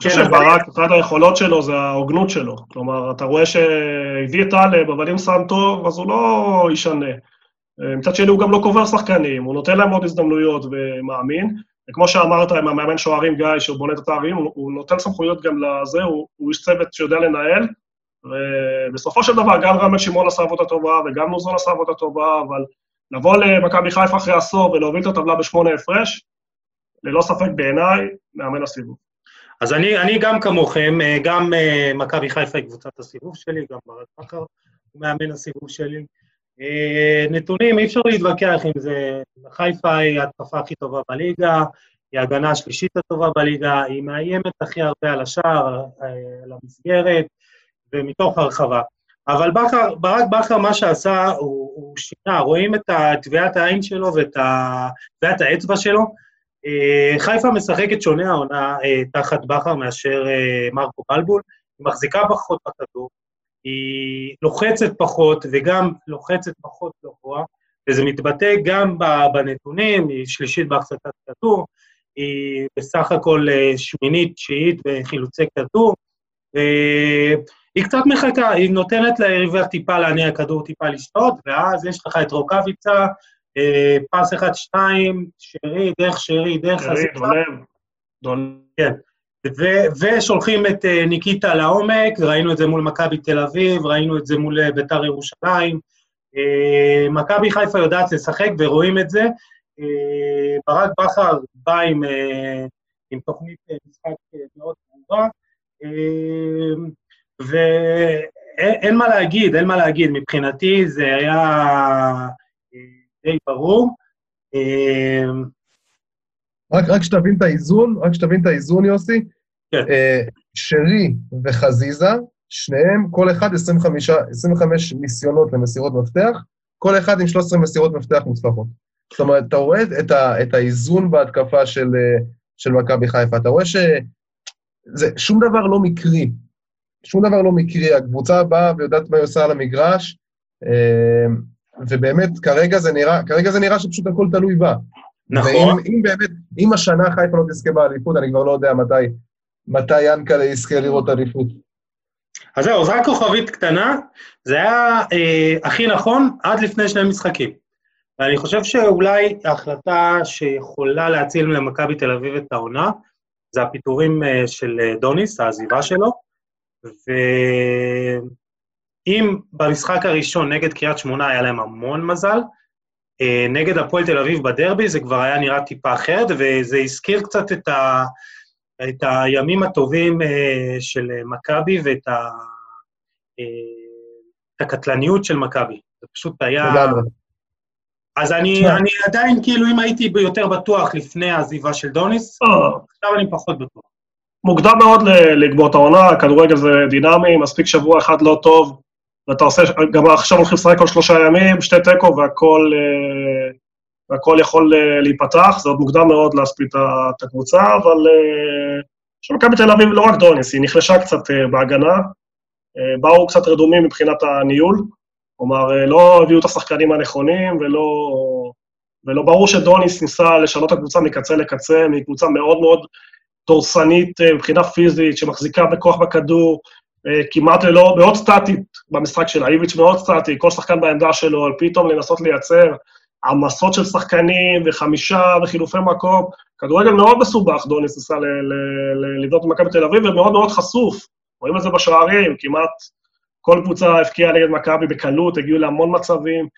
כן, שברק, אחת היכולות שלו זה ההוגנות שלו. כלומר, אתה רואה שהביא את טלב, אבל אם שם טוב, אז הוא לא ישנה. אה, מצד שני, הוא גם לא קובר שחקנים, הוא נותן להם עוד הזדמנויות ומאמין. וכמו שאמרת עם המאמן שוערים גיא, שהוא בונה את התארים, הוא, הוא נותן סמכויות גם לזה, הוא, הוא איש צוות שיודע לנהל, ובסופו של דבר גם רמל שמעון עשה עבודה טובה וגם נוזון עשה עבודה טובה, אבל לבוא למכבי חיפה אחרי עשור ולהוביל את הטבלה בשמונה הפרש, ללא ספק בעיניי, מאמן הסיבוב. אז אני, אני גם כמוכם, אה, גם uh, מכבי חיפה היא קבוצת הסיבוב שלי, גם ברק בכר הוא מאמן הסיבוב שלי. Uh, נתונים, אי אפשר להתווכח עם זה. חיפה היא ההתקפה הכי טובה בליגה, היא ההגנה השלישית הטובה בליגה, היא מאיימת הכי הרבה על השער, על המסגרת, ומתוך הרחבה. אבל בכר, ברק בכר, מה שעשה, הוא, הוא שינה, רואים את טביעת העין שלו ואת טביעת האצבע שלו. אה, חיפה משחקת שונה העונה אה, תחת בכר מאשר אה, מרקו בלבול, היא מחזיקה פחות בכדור, היא לוחצת פחות וגם לוחצת פחות גבוה, וזה מתבטא גם בנתונים, היא שלישית בהחזקת כדור, היא בסך הכל שמינית, תשיעית בחילוצי כדור, היא קצת מחכה, היא נותנת ליריבה טיפה להניע כדור, טיפה לשתות, ואז יש לך את רוקאביצה, פס אחד, שתיים, שרי, דרך שרי, דרך. שרי, דולב. דולב. כן. ושולחים את uh, ניקיטה לעומק, ראינו את זה מול מכבי תל אביב, ראינו את זה מול uh, ביתר ירושלים. Uh, מכבי חיפה יודעת לשחק ורואים את זה. ברק בכר בא עם, עם תוכנית משחק מאוד ברורה. ואין מה להגיד, אין מה להגיד, מבחינתי זה היה אה, די ברור. אה, רק, רק שתבין את האיזון, רק שתבין את האיזון, יוסי. כן. אה, שרי וחזיזה, שניהם, כל אחד 25, 25 ניסיונות למסירות מפתח, כל אחד עם 13 מסירות מפתח מוצלחות. זאת אומרת, אתה רואה את, ה, את האיזון בהתקפה של, של מכבי חיפה, אתה רואה ששום דבר לא מקרי. שום דבר לא מקרי, הקבוצה באה ויודעת מה היא עושה על המגרש, אה, ובאמת, כרגע זה נראה, כרגע זה נראה שפשוט הכל תלוי בה. נכון. ואם באמת, אם השנה חיפה לא תזכה באליפות, אני כבר לא יודע מתי, מתי ינקלה יזכה לראות אליפות. אז זהו, אז רק כוכבית קטנה, זה היה אה, הכי נכון עד לפני שני משחקים. ואני חושב שאולי ההחלטה שיכולה להציל למכבי תל אביב את העונה, זה הפיטורים אה, של אה, דוניס, העזיבה שלו. ואם במשחק הראשון נגד קריית שמונה היה להם המון מזל, אה, נגד הפועל תל אביב בדרבי זה כבר היה נראה טיפה אחרת, וזה הזכיר קצת את, ה, את הימים הטובים אה, של מכבי ואת ה, אה, את הקטלניות של מכבי. זה פשוט היה... אז אני, אני עדיין, כאילו, אם הייתי יותר בטוח לפני העזיבה של דוניס, עכשיו אני פחות בטוח. מוקדם מאוד לגמור את העונה, כדורגל זה דינמי, מספיק שבוע אחד לא טוב, ואתה עושה, גם עכשיו הולכים לשחק כל שלושה ימים, שתי תיקו והכל, אה, והכל יכול אה, להיפתח, זה עוד מוקדם מאוד להספיק את הקבוצה, אבל אה, שמכבי תל אביב לא רק דוניס, היא נחלשה קצת בהגנה, באו קצת רדומים מבחינת הניהול, כלומר, לא הביאו את השחקנים הנכונים, ולא, ולא ברור שדוניס ניסה לשנות את הקבוצה מקצה לקצה, מקבוצה מאוד מאוד דורסנית מבחינה פיזית, שמחזיקה בכוח בכדור, כמעט ללא, מאוד סטטית במשחק שלה, איביץ' מאוד סטטי, כל שחקן בעמדה שלו, על פתאום לנסות לייצר העמסות של שחקנים וחמישה וחילופי מקום. כדורגל מאוד מסובך, דוניס ניסה לבנות במכבי תל אביב, ומאוד מאוד חשוף. רואים את זה בשערים, כמעט כל קבוצה הבקיעה נגד מכבי בקלות, הגיעו להמון מצבים,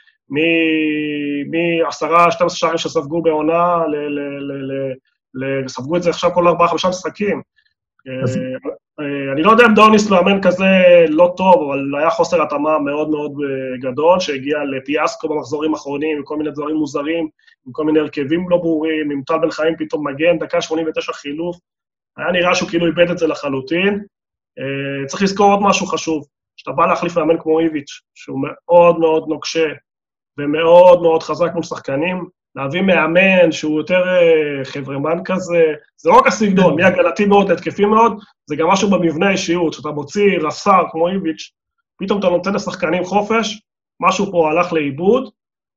מעשרה, 12 שערים שספגו בעונה, ספגו את זה עכשיו כל ארבעה, חמישה משחקים. אה, אני לא יודע אם דוניס מאמן כזה לא טוב, אבל היה חוסר התאמה מאוד מאוד גדול, שהגיע לפיאסקו במחזורים האחרונים, עם כל מיני דברים מוזרים, עם כל מיני הרכבים לא ברורים, עם טל בן חיים פתאום מגן, דקה 89 חילוף. היה נראה שהוא כאילו איבד את זה לחלוטין. צריך לזכור עוד משהו חשוב, כשאתה בא להחליף מאמן כמו איביץ', שהוא מאוד מאוד נוקשה ומאוד מאוד חזק מול שחקנים, להביא מאמן שהוא יותר uh, חברמן כזה, זה לא רק הסגנון, מי הגנתי מאוד, התקפי מאוד, זה גם משהו במבנה האישיות, שאתה מוציא רס"ר כמו איביץ', פתאום אתה נותן לשחקנים חופש, משהו פה הלך לאיבוד,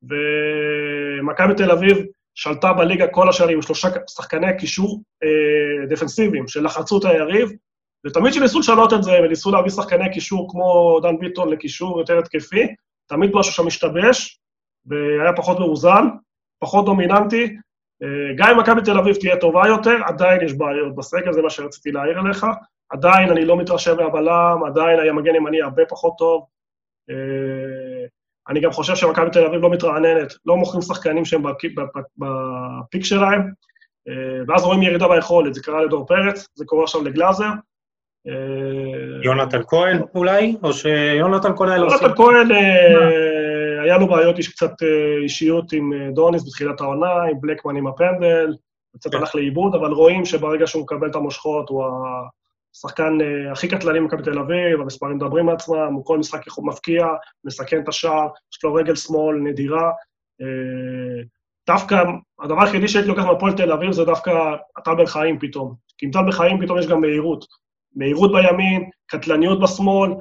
ומכבי תל אביב שלטה בליגה כל השנים עם שלושה שחקני קישור אה, דפנסיביים שלחצו את היריב, ותמיד כשניסו לשנות את זה, וניסו להביא שחקני קישור כמו דן ביטון לקישור יותר התקפי, תמיד משהו שם משתבש, והיה פחות מאוזן, פחות דומיננטי. אה, גם אם מכבי תל אביב תהיה טובה יותר, עדיין יש בעיות בסגל, זה מה שרציתי להעיר אליך. עדיין אני לא מתרשם מהבלם, עדיין היה מגן ימני הרבה פחות טוב. אה, אני גם חושב שמכבי תל אביב לא מתרעננת, לא מוכרים שחקנים שהם בפיק שלהם, אה, ואז רואים ירידה ביכולת. זה קרה לדור פרץ, זה קורה עכשיו לגלאזר. יונתן כהן אולי? או שיונתן כהן. יונתן כהן... היה לו בעיות, יש קצת אה, אישיות עם אה, דוניס בתחילת העונה, עם בלקמן עם הפנדל, קצת הלך לאיבוד, אבל רואים שברגע שהוא מקבל את המושכות, הוא השחקן אה, הכי קטלני במכבי תל אביב, המספרים מדברים מעצמם, הוא כל משחק מפקיע, מסכן את השער, יש לו רגל שמאל נדירה. דווקא, הדבר היחידי שהייתי לוקח מהפועל תל אביב זה דווקא טל בן חיים פתאום. כי עם טל בן חיים פתאום יש גם מהירות. מהירות בימין, קטלניות בשמאל,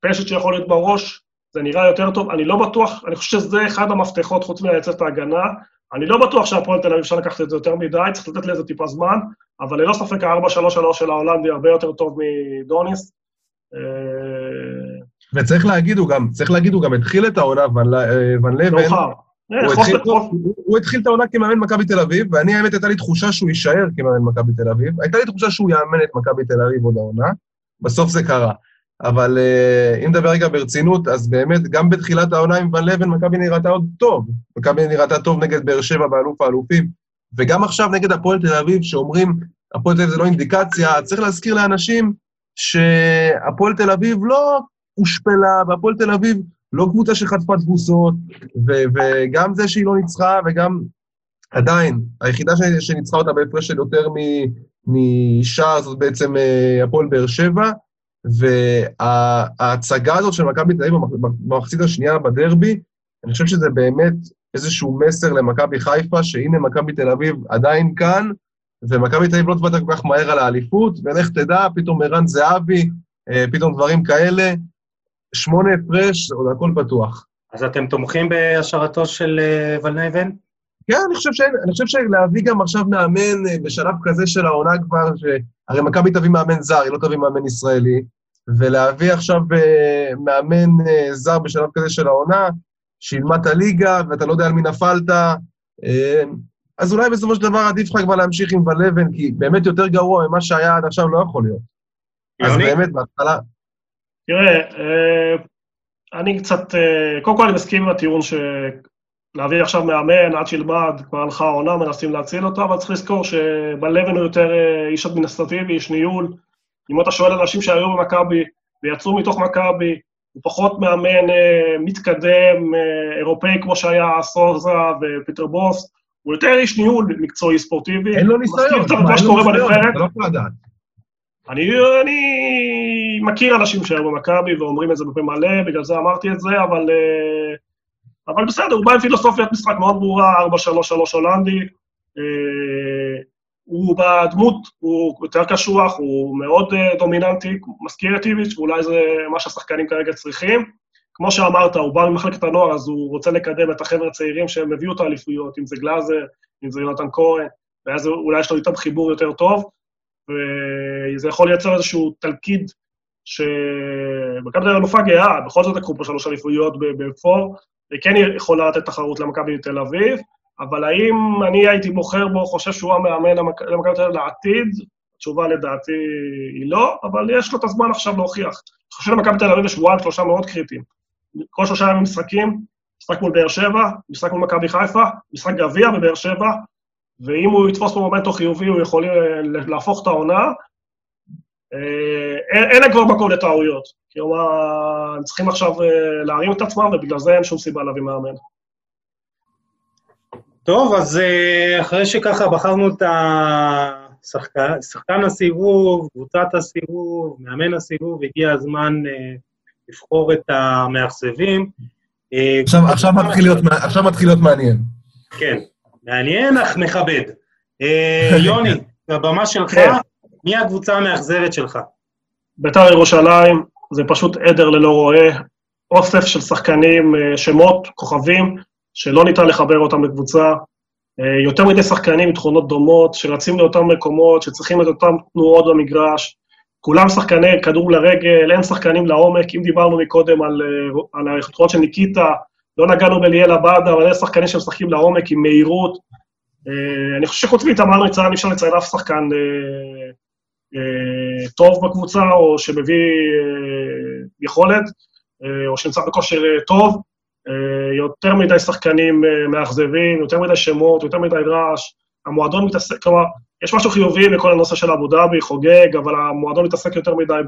פשט שיכול להיות בראש, זה נראה יותר טוב. אני לא בטוח, אני חושב שזה אחד המפתחות חוץ מלייצר את ההגנה. אני לא בטוח שהפועל תל אביב אפשר לקחת את זה יותר מדי, צריך לתת לזה טיפה זמן, אבל ללא ספק ה-4-3-3 של ההולנדי הרבה יותר טוב מדוניס. אה, וצריך להגיד, הוא גם, צריך להגיד, הוא גם התחיל את העונה, ון אה, לבן. מאוחר. אה, הוא התחיל את העונה כמאמן מכבי תל אביב, ואני, האמת, הייתה לי תחושה שהוא יישאר כמאמן מכבי תל אביב. הייתה לי תחושה שהוא יאמן את מכבי תל אביב עוד העונה, בסוף זה קרה. אבל uh, אם נדבר רגע ברצינות, אז באמת, גם בתחילת העונה עם ון לבן, מכבי נראתה עוד טוב. מכבי נראתה טוב נגד באר שבע באלוף האלופים, וגם עכשיו נגד הפועל תל אביב, שאומרים, הפועל תל אביב זה לא אינדיקציה, צריך להזכיר לאנשים שהפועל תל אביב לא הושפלה, והפועל תל אביב לא קבוצה שחטפה תבוסות, וגם זה שהיא לא ניצחה, וגם עדיין, היחידה שניצחה אותה בהפרש של יותר משער זאת בעצם אה, הפועל באר שבע, וההצגה הזאת של מכבי תל אביב במחצית השנייה בדרבי, אני חושב שזה באמת איזשהו מסר למכבי חיפה, שהנה מכבי תל אביב עדיין כאן, ומכבי תל אביב לא תוותר כל כך מהר על האליפות, ולך תדע, פתאום ערן זהבי, אה, פתאום דברים כאלה, שמונה הפרש, עוד הכל פתוח. אז אתם תומכים בהשארתו של אה, ולנייבן? כן, אני חושב, ש... אני חושב שלהביא גם עכשיו מאמן אה, בשלב כזה של העונה כבר, שהרי מכבי תביא מאמן זר, היא לא תביא מאמן ישראלי, ולהביא עכשיו אה, מאמן אה, זר בשלב כזה של העונה, שילמד את הליגה, ואתה לא יודע על מי נפלת, אז אולי בסופו של דבר עדיף לך כבר להמשיך עם ולבן, כי באמת יותר גרוע ממה שהיה עד עכשיו לא יכול להיות. אז באמת, בהתחלה... תראה, אני קצת... קודם כל אני מסכים עם הטיעון שלהביא עכשיו מאמן עד שילמד, כבר הלכה העונה, מנסים להציל אותו, אבל צריך לזכור שבלבן הוא יותר איש אדמיניסטרטיבי, איש ניהול, אם אתה שואל אנשים שהיו במכבי ויצאו מתוך מכבי, הוא פחות מאמן אה, מתקדם, אה, אירופאי כמו שהיה סוזה ופיטר בוס, הוא יותר איש ניהול מקצועי ספורטיבי. אין לו ניסיון, אין לו ניסיון, אתה לא יכול לדעת. אני, אני מכיר אנשים שהיו במכבי ואומרים את זה בפה מלא, בגלל זה אמרתי את זה, אבל, אה, אבל בסדר, הוא בא עם פילוסופיית משחק מאוד ברורה, 4-3-3 הולנדי. אה, הוא בדמות, הוא יותר קשוח, הוא מאוד uh, דומיננטי, מזכיר את איביץ', ואולי זה מה שהשחקנים כרגע צריכים. כמו שאמרת, הוא בא ממחלקת הנוער, אז הוא רוצה לקדם את החבר'ה הצעירים שהם הביאו את האליפויות, אם זה גלאזר, אם זה יונתן כהן, ואז אולי יש לו איתם חיבור יותר טוב, וזה יכול לייצר איזשהו תלכיד שמכבי תל אביב אלופה גאה, בכל זאת לקחו פה שלוש אליפויות בפור, וכן יכולה לתת תחרות למכבי תל אביב. אבל האם אני הייתי בוחר בו, חושב שהוא המאמן למכבי תל אביב לעתיד? התשובה לדעתי היא לא, אבל יש לו את הזמן עכשיו להוכיח. אני חושב שלמכבי תל אביב יש שבועיים, שלושה מאוד קריטיים. כל שלושה ימים משחקים, משחק מול באר שבע, משחק מול מכבי חיפה, משחק גביע בבאר שבע, ואם הוא יתפוס פה מומנטו חיובי, הוא יכול להפוך את העונה. אה, אין להם כבר מקום לטעויות. כלומר, הם צריכים עכשיו להרים את עצמם, ובגלל זה אין שום סיבה להביא מאמן. טוב, אז אחרי שככה בחרנו את השחקן, שחקן הסיבוב, קבוצת הסיבוב, מאמן הסיבוב, הגיע הזמן לבחור את המאכזבים. עכשיו, עכשיו, מתחיל להיות, עכשיו מתחיל להיות מעניין. כן, מעניין אך מכבד. יוני, הבמה שלך, כן. מי הקבוצה המאכזבת שלך? בית"ר ירושלים, זה פשוט עדר ללא רועה, אוסף של שחקנים, שמות, כוכבים, שלא ניתן לחבר אותם לקבוצה. יותר מדי שחקנים עם תכונות דומות, שרצים לאותם מקומות, שצריכים את אותן תנועות במגרש. כולם שחקני כדור לרגל, אין שחקנים לעומק. אם דיברנו מקודם על, על היכולות של ניקיטה, לא נגענו בליאל עבאדה, אבל יש שחקנים שמשחקים לעומק עם מהירות. אני חושב שחוץ מאיתמר ניצן, אי אפשר לציין אף שחקן טוב בקבוצה, או שמביא יכולת, או שנמצא בכושר טוב. יותר מדי שחקנים מאכזבים, יותר מדי שמות, יותר מדי רעש. המועדון מתעסק, כלומר, יש משהו חיובי בכל הנושא של אבו דאבי, חוגג, אבל המועדון מתעסק יותר מדי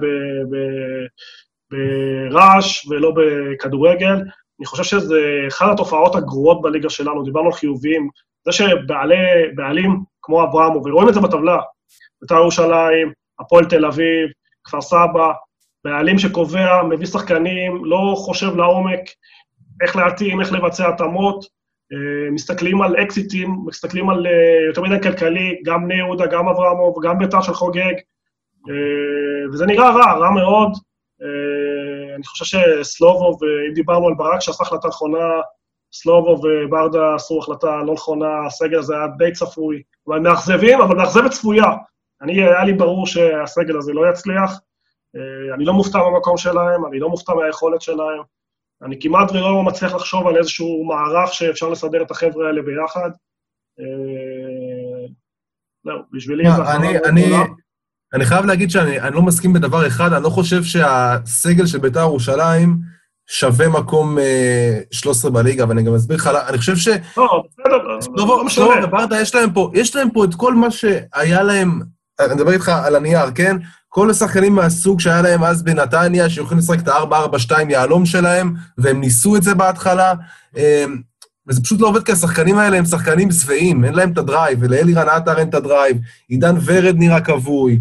ברעש ולא בכדורגל. אני חושב שזה אחת התופעות הגרועות בליגה שלנו, דיברנו על חיוביים. זה שבעלים כמו אברהם, ורואים את זה בטבלה, בית"ר ירושלים, הפועל תל אביב, כפר סבא, בעלים שקובע, מביא שחקנים, לא חושב לעומק איך להתאים, איך לבצע התאמות, מסתכלים על אקזיטים, מסתכלים על יותר מדי כלכלי, גם בני יהודה, גם אברמוב, גם בית"ר של חוגג, וזה נראה רע, רע מאוד. אני חושב שסלובו, ואם דיברנו על ברק שעשה החלטה נכונה, סלובו וברדה עשו החלטה לא נכונה, הסגל הזה היה די צפוי. אבל מאכזבים, אבל מאכזבת צפויה. אני, היה לי ברור שהסגל הזה לא יצליח. אני לא מופתע מהמקום שלהם, אני לא מופתע מהיכולת שלהם. אני כמעט ולא מצליח לחשוב על איזשהו מערך שאפשר לסדר את החבר'ה האלה ביחד. זהו, בשבילי זה החלטה אני חייב להגיד שאני לא מסכים בדבר אחד, אני לא חושב שהסגל של בית"ר ירושלים שווה מקום 13 בליגה, ואני גם אסביר לך, אני חושב ש... לא, בסדר, לא משנה. יש להם פה, יש להם פה את כל מה שהיה להם, אני מדבר איתך על הנייר, כן? כל השחקנים מהסוג שהיה להם אז בנתניה, שיכולים לשחק את ה-4-4-2 יהלום שלהם, והם ניסו את זה בהתחלה. וזה פשוט לא עובד, כי השחקנים האלה הם שחקנים שבעים, אין להם את ה drive, ולאלירן עטר אין את ה drive, עידן ורד נראה כבוי,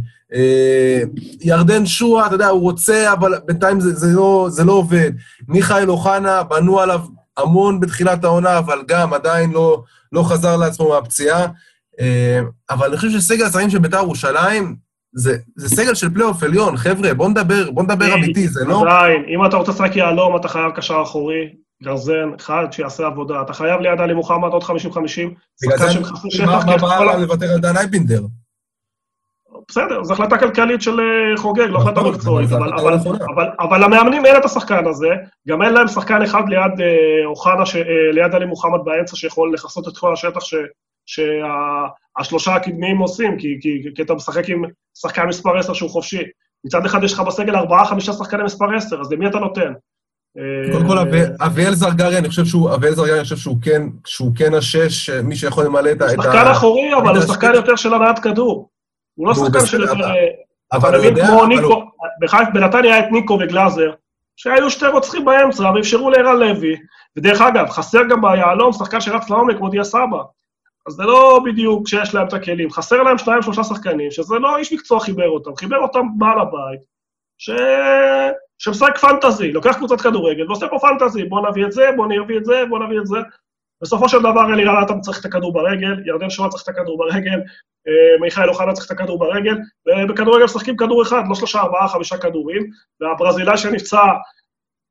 ירדן שועה, אתה יודע, הוא רוצה, אבל בינתיים זה, זה, לא, זה לא עובד. מיכאל אוחנה, בנו עליו המון בתחילת העונה, אבל גם עדיין לא, לא חזר לעצמו מהפציעה. אבל אני חושב שסגל השחקנים של בית"ר ירושלים, זה, זה סגל של פלייאוף עליון, חבר'ה, בוא נדבר, בוא נדבר אמיתי, זה לא... עדיין, אם אתה רוצה לשחק יהלום, אתה חייב קשר אחורי, גרזן, אחד שיעשה עבודה. אתה חייב ליד עלי מוחמד עוד 50-50, שחקן שמכסה שטח. מה בעיה לוותר על דן אייבינדר? בסדר, זו החלטה כלכלית של חוגג, לא החלטה מקצועית, אבל למאמנים אין את השחקן הזה, גם אין להם שחקן אחד ליד אוחנה, ליד עלי מוחמד באמצע, שיכול לכסות את כל השטח שהשלושה הקדמיים עושים, כי אתה משחק עם שחקן מספר 10 שהוא חופשי. מצד אחד יש לך בסגל ארבעה-חמישה שחקני מספר 10, אז למי אתה נותן? קודם כל, אביאל זרגרי, אני חושב שהוא, אביאל זרגרי, אני חושב שהוא כן, שהוא כן השש, מי שיכול למלא את ה... הוא שחקן אחורי, אבל הוא שחקן יותר של הנעת כדור. הוא לא שחקן של יותר... אבל הוא יודע... כמו ניקו, בנתניה היה את ניקו וגלאזר, שהיו שתי רוצחים באמצע, ואפשרו לערן לוי. ודרך אגב, חסר גם ביהלום שחקן שרץ לעומק כמו דיה סבא. אז זה לא בדיוק שיש להם את הכלים. חסר להם שניים, שלושה שחקנים, שזה לא איש מקצוע חיבר אותם, חיבר אותם בעל הבית, ש... שמשחק פנטזי, לוקח קבוצת כדורגל ועושה פה פנטזי, בוא נביא את זה, בוא נביא את זה, בוא נביא את זה. בסופו של דבר אלירן עטם צריך את הכדור ברגל, ירדן שואה צריך את הכדור ברגל, מיכאל אוחנה צריך את הכדור ברגל, ובכדורגל משחקים כדור אחד, לא שלושה, ארבעה, חמישה כדורים, והברזילאי שנפצע,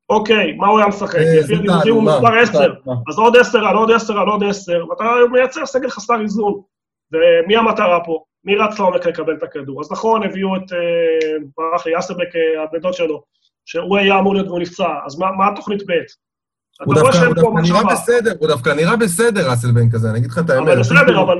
אוקיי, מה הוא היה משחק? לפי הדיווחים הוא מספר עשר, אז עוד עשר, על עוד עשר, על עוד עשר, ואתה מייצר סגל חסר איזון. ומי המטרה פה? מי רץ לעומק לקבל את הכדור? אז נכון, הביאו את, ברח לי, אסבק, הבן דוד שלו, שהוא היה אמור להיות והוא נפצע, אז מה התוכנית ב'? הוא דווקא נראה בסדר, הוא דווקא נראה בסדר, אסלבן כזה, אני אגיד לך את האמת. אבל בסדר, אבל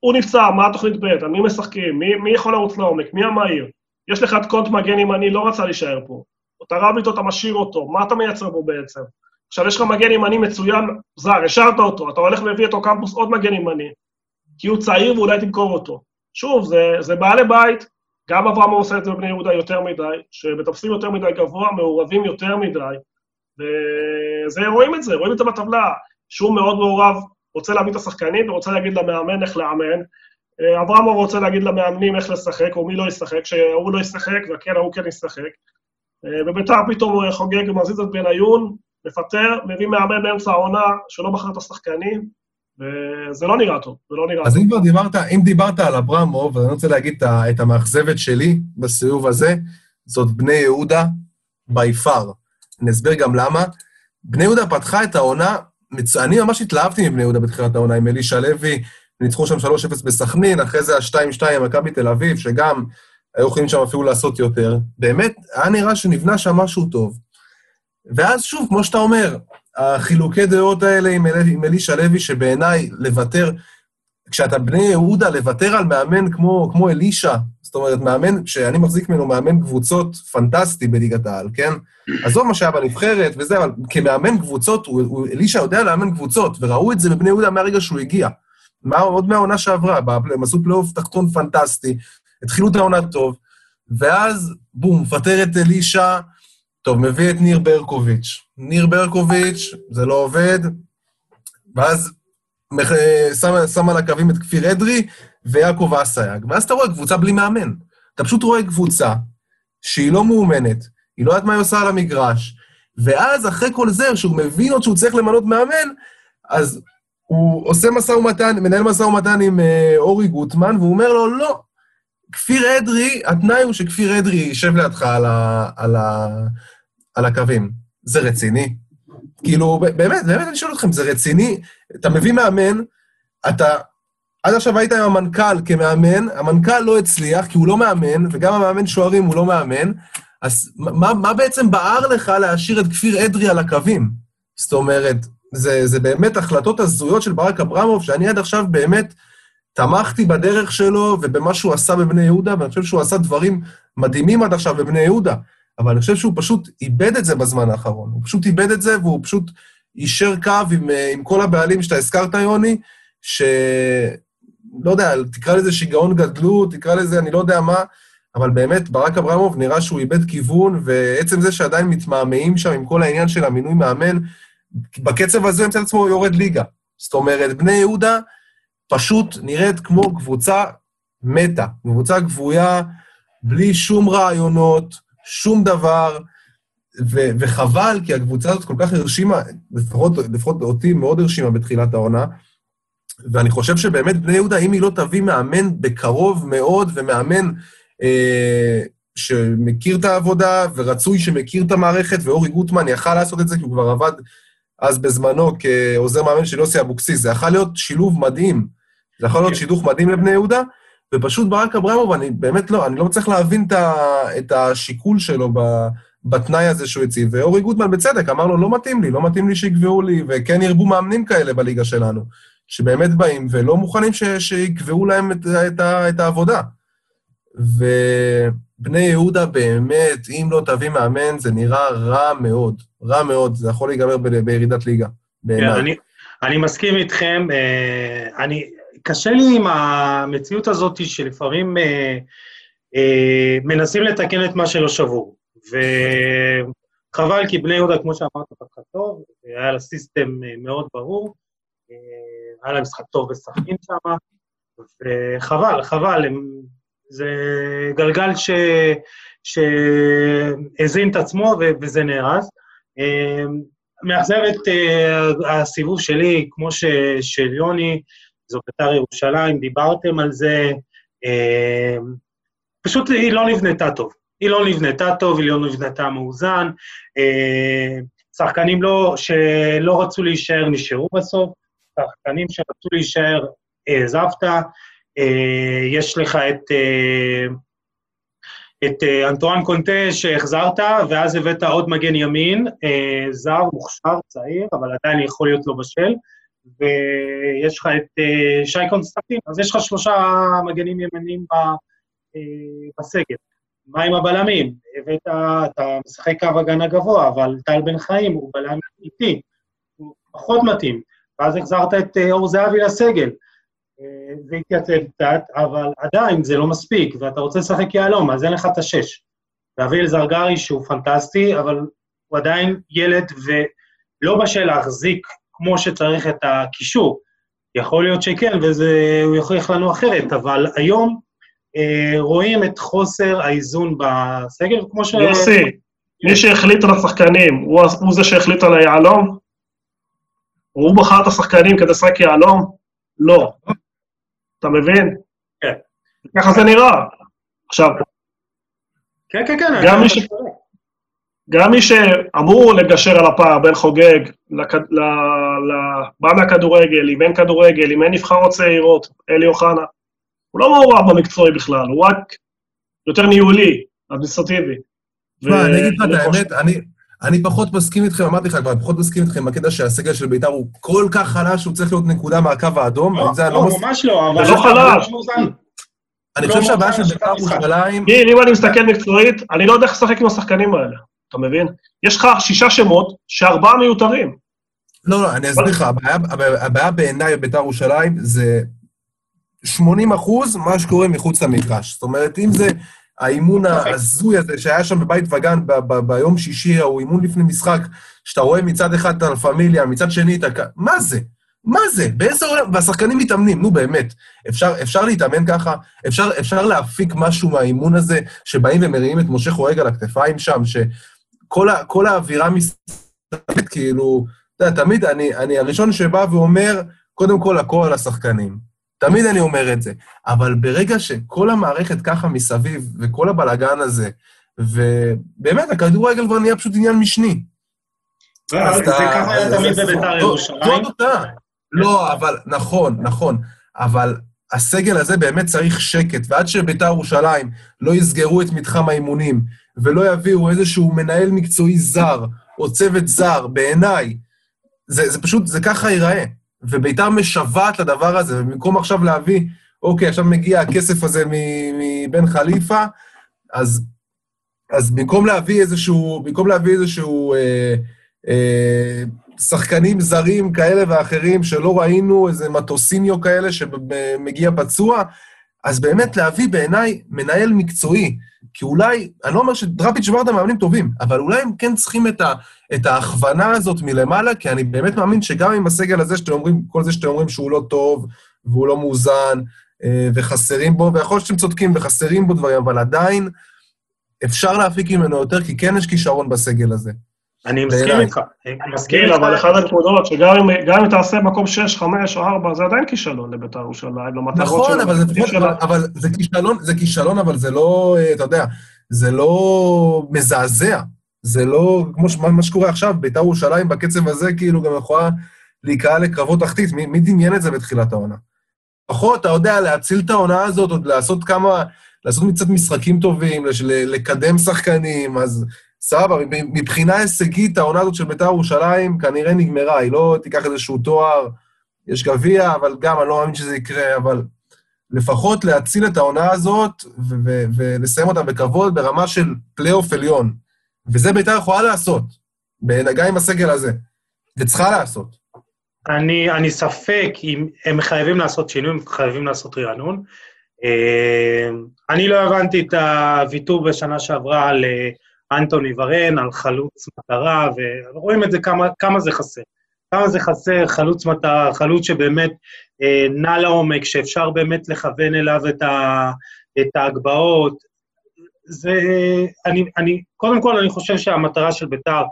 הוא נפצע, מה התוכנית ב'? על מי משחקים? מי יכול לרוץ לעומק? מי המהיר? יש לך את קונט מגן ימני, לא רצה להישאר פה. אתה רב איתו, אתה משאיר אותו, מה אתה מייצר פה בעצם? עכשיו, יש לך מגן ימני מצוין, זר, השארת אותו, אתה הולך ומביא אותו קמפוס עוד מגן ימני, כי הוא צעיר ואולי תמכור אותו. שוב, זה, זה בעלי בית, גם אברהם עושה את זה בבני יהודה יותר מדי, שמטפסים יותר מדי גבוה, מעורבים יותר מדי, וזה, רואים את זה, רואים את זה בטבלה, שהוא מאוד מעורב, רוצה להביא את השחקנים ורוצה להגיד למאמן איך לאמן. אה, אברהם רוצה להגיד למאמנים איך לשחק, או מי לא ישחק, שההוא לא ישחק, וכן, ההוא כן ישחק. אה, וביתר פתאום הוא חוגג ומזיז את בניון, מפטר, מביא מאמן באמצע העונה שלא מכר את השחקנים, וזה לא נראה טוב, זה לא נראה אז טוב. אם כבר דיברת, אם דיברת על אברמוב, אז אני רוצה להגיד את המאכזבת שלי בסיבוב הזה, זאת בני יהודה בי פאר. אני אסביר גם למה. בני יהודה פתחה את העונה, מצ... אני ממש התלהבתי מבני יהודה בתחילת העונה, עם אלישע לוי, ניצחו שם 3-0 בסכנין, אחרי זה ה-2-2 עם מכבי תל אביב, שגם היו יכולים שם אפילו לעשות יותר. באמת, היה נראה שנבנה שם משהו טוב. ואז שוב, כמו שאתה אומר, החילוקי דעות האלה עם, אל... עם אלישע לוי, שבעיניי לוותר, כשאתה בני יהודה, לוותר על מאמן כמו, כמו אלישע, זאת אומרת, מאמן שאני מחזיק ממנו, מאמן קבוצות פנטסטי בליגת העל, כן? עזוב מה שהיה בנבחרת וזה, אבל כמאמן קבוצות, הוא, הוא, אלישע יודע לאמן קבוצות, וראו את זה בבני יהודה מהרגע שהוא הגיע. מה, עוד מהעונה שעברה, הם עשו פלייאוף תחתון פנטסטי, התחילו את העונה טוב, ואז, בום, מפטר את אלישע, טוב, מביא את ניר ברקוביץ'. ניר ברקוביץ', זה לא עובד, ואז שם, שם על הקווים את כפיר אדרי ויעקב אסייג. ואז אתה רואה קבוצה בלי מאמן. אתה פשוט רואה קבוצה שהיא לא מאומנת, היא לא יודעת מה היא עושה על המגרש, ואז אחרי כל זה, שהוא מבין עוד שהוא צריך למנות מאמן, אז הוא עושה משא ומתן, מנהל משא ומתן עם אה, אורי גוטמן, והוא אומר לו, לא, כפיר אדרי, התנאי הוא שכפיר אדרי יישב לידך על, ה, על, ה, על הקווים. זה רציני? כאילו, באמת, באמת אני שואל אתכם, זה רציני? אתה מביא מאמן, אתה... עד עכשיו היית עם המנכ"ל כמאמן, המנכ"ל לא הצליח, כי הוא לא מאמן, וגם המאמן שוערים הוא לא מאמן, אז מה, מה בעצם בער לך להשאיר את כפיר אדרי על הקווים? זאת אומרת, זה, זה באמת החלטות הזויות של ברק אברמוב, שאני עד עכשיו באמת תמכתי בדרך שלו ובמה שהוא עשה בבני יהודה, ואני חושב שהוא עשה דברים מדהימים עד עכשיו בבני יהודה. אבל אני חושב שהוא פשוט איבד את זה בזמן האחרון. הוא פשוט איבד את זה, והוא פשוט יישר קו עם, אה, עם כל הבעלים שאתה הזכרת, יוני, ש... לא יודע, תקרא לזה שיגעון גדלות, תקרא לזה, אני לא יודע מה, אבל באמת, ברק אברמוב נראה שהוא איבד כיוון, ועצם זה שעדיין מתמהמהים שם עם כל העניין של המינוי מאמן, בקצב הזה ימצא את עצמו יורד ליגה. זאת אומרת, בני יהודה פשוט נראית כמו קבוצה מתה, קבוצה גבויה, בלי שום רעיונות, שום דבר, ו- וחבל, כי הקבוצה הזאת כל כך הרשימה, לפחות, לפחות אותי מאוד הרשימה בתחילת העונה, ואני חושב שבאמת בני יהודה, אם היא לא תביא מאמן בקרוב מאוד, ומאמן אה, שמכיר את העבודה, ורצוי שמכיר את המערכת, ואורי גוטמן יכל לעשות את זה, כי הוא כבר עבד אז בזמנו כעוזר מאמן של יוסי אבוקסיס. זה יכול להיות שילוב מדהים, זה יכול להיות כן. שידוך מדהים לבני יהודה, ופשוט ברק אברמוב, אני באמת לא, אני לא מצליח להבין את, ה, את השיקול שלו ב, בתנאי הזה שהוא הציב. ואורי גוטמן בצדק אמר לו, לא מתאים לי, לא מתאים לי שיקבעו לי, וכן ירבו מאמנים כאלה בליגה שלנו, שבאמת באים ולא מוכנים ש, שיקבעו להם את, את, את העבודה. ובני יהודה באמת, אם לא תביא מאמן, זה נראה רע מאוד, רע מאוד, זה יכול להיגמר ב, בירידת ליגה, בעיניי. כן, אני, אני מסכים איתכם. אה, אני, קשה לי עם המציאות הזאת שלפעמים אה, אה, מנסים לתקן את מה שלא שבור. וחבל, כי בני יהודה, כמו שאמרת, פתחה טוב, היה לה סיסטם אה, מאוד ברור, אה, היה לה משחק טוב בסכנין שם, וחבל, חבל, הם, זה גלגל ש... שהזין את עצמו וזה נהרס. אה, מאכזב את uh, הסיבוב שלי, כמו ש... של יוני, זו בית"ר ירושלים, דיברתם על זה, uh, פשוט היא לא נבנתה טוב. היא לא נבנתה טוב, היא לא נבנתה מאוזן. Uh, שחקנים לא, שלא רצו להישאר נשארו בסוף, שחקנים שרצו להישאר העזבת. Uh, יש לך את... את אה, אנטואן קונטה שהחזרת, ואז הבאת עוד מגן ימין, אה, זר, מוכשר, צעיר, אבל עדיין יכול להיות לא בשל, ויש לך את אה, שי קונסטנטין, אז יש לך שלושה מגנים ימנים בסגל. מה עם הבלמים? הבאת, אתה משחק קו הגנה גבוה, אבל טל בן חיים הוא בלם איטי, הוא פחות מתאים. ואז החזרת את אור זהבי לסגל. אה, זה התייצב קצת, אבל עדיין זה לא מספיק, ואתה רוצה לשחק יהלום, אז אין לך את השש. ואביל זרגרי, שהוא פנטסטי, אבל הוא עדיין ילד ולא בשל להחזיק כמו שצריך את הקישור. יכול להיות שכן, והוא יוכיח לנו אחרת, אבל היום אה, רואים את חוסר האיזון בסגל, כמו ש... יוסי, מי שהחליט על השחקנים, הוא, הוא זה שהחליט על היהלום? הוא בחר את השחקנים כדי לשחק יהלום? לא. אתה מבין? כן. ככה זה נראה. עכשיו, כן, כן, כן. גם מי, ש... גם מי שאמור לגשר על הפער בין חוגג. בא מהכדורגל, אם אין כדורגל, אם אין נבחרות צעירות, אלי אוחנה, הוא לא מעורב במקצועי בכלל, הוא רק יותר ניהולי, אדמיניסטרטיבי. תשמע, אני אגיד לך את האמת, אני... אני פחות מסכים איתכם, אמרתי לך כבר, אני פחות מסכים איתכם בקטע שהסגל של בית"ר הוא כל כך חלש שהוא צריך להיות נקודה מהקו האדום. לא, לא, ממש לא, אבל... זה לא חלש. אני חושב שהבעיה של בית"ר ירושלים... אם אני מסתכל מקצועית, אני לא יודע איך לשחק עם השחקנים האלה, אתה מבין? יש לך שישה שמות שארבעה מיותרים. לא, לא, אני אסביר לך, הבעיה בעיניי בבית"ר ירושלים זה 80 אחוז מה שקורה מחוץ למגרש. זאת אומרת, אם זה האימון ההזוי הזה שהיה שם בבית וגן ביום שישי, או אימון לפני משחק, שאתה רואה מצד אחד את הלה מצד שני את ה... מה זה? מה זה? באיזה עולם? והשחקנים מתאמנים, נו באמת. אפשר, אפשר להתאמן ככה? אפשר, אפשר להפיק משהו מהאימון הזה, שבאים ומרימים את משה חורג על הכתפיים שם, שכל האווירה מסתכלת כאילו... אתה יודע, תמיד אני, אני הראשון שבא ואומר, קודם כל, הכל על השחקנים. תמיד אני אומר את זה. אבל ברגע שכל המערכת ככה מסביב, וכל הבלגן הזה, ובאמת, הכדורגל כבר נהיה פשוט עניין משני. זה ככה היה תמיד בבית"ר ירושלים. זו התוצאה. לא, אבל, נכון, נכון. אבל הסגל הזה באמת צריך שקט, ועד שבית"ר ירושלים לא יסגרו את מתחם האימונים, ולא יביאו איזשהו מנהל מקצועי זר, או צוות זר, בעיניי, זה, זה פשוט, זה ככה ייראה. וביתר משוועת לדבר הזה, ובמקום עכשיו להביא, אוקיי, עכשיו מגיע הכסף הזה מבן חליפה, אז, אז במקום להביא איזשהו, במקום להביא איזשהו אה, אה, שחקנים זרים כאלה ואחרים שלא ראינו, איזה מטוסיניו כאלה שמגיע פצוע, אז באמת להביא בעיניי מנהל מקצועי, כי אולי, אני לא אומר שדראפיץ' וורדה מאמנים טובים, אבל אולי הם כן צריכים את, ה, את ההכוונה הזאת מלמעלה, כי אני באמת מאמין שגם עם הסגל הזה שאתם אומרים, כל זה שאתם אומרים שהוא לא טוב, והוא לא מאוזן, אה, וחסרים בו, ויכול להיות שאתם צודקים וחסרים בו דברים, אבל עדיין אפשר להפיק ממנו יותר, כי כן יש כישרון בסגל הזה. אני מסכים איתך. מסכים איתך. אבל אחת הנקודות, שגם אם תעשה מקום 6, 5 או 4, זה עדיין כישלון לבית"ר ירושלים, נכון, אבל אבל זה כישלון, זה כישלון, אבל זה לא, אה, אתה יודע, זה לא מזעזע. זה לא, כמו מה שקורה עכשיו, בית"ר ירושלים בקצב הזה, כאילו גם יכולה להיקרא לקרבות תחתית. מי, מי דמיין את זה בתחילת העונה? לפחות, אתה יודע, להציל את העונה הזאת, עוד לעשות כמה, לעשות קצת משחקים טובים, לקדם שחקנים, אז סבבה, מבחינה הישגית, העונה הזאת של בית"ר ירושלים כנראה נגמרה, היא לא תיקח איזשהו תואר, יש גביע, אבל גם אני לא מאמין שזה יקרה, אבל לפחות להציל את העונה הזאת ולסיים אותה בכבוד ברמה של פלייאוף עליון. וזה בית"ר יכולה לעשות, גם עם הסגל הזה, וצריכה לעשות. אני, אני ספק אם הם חייבים לעשות שינוי, הם חייבים לעשות רענון. אה, אני לא הבנתי את הוויתור בשנה שעברה על... אנטוני ורן, על חלוץ מטרה, ורואים את זה כמה, כמה זה חסר. כמה זה חסר, חלוץ מטרה, חלוץ שבאמת אה, נע לעומק, שאפשר באמת לכוון אליו את, ה, את ההגבהות. זה, אני, אני, קודם כל, אני חושב שהמטרה של בית"ר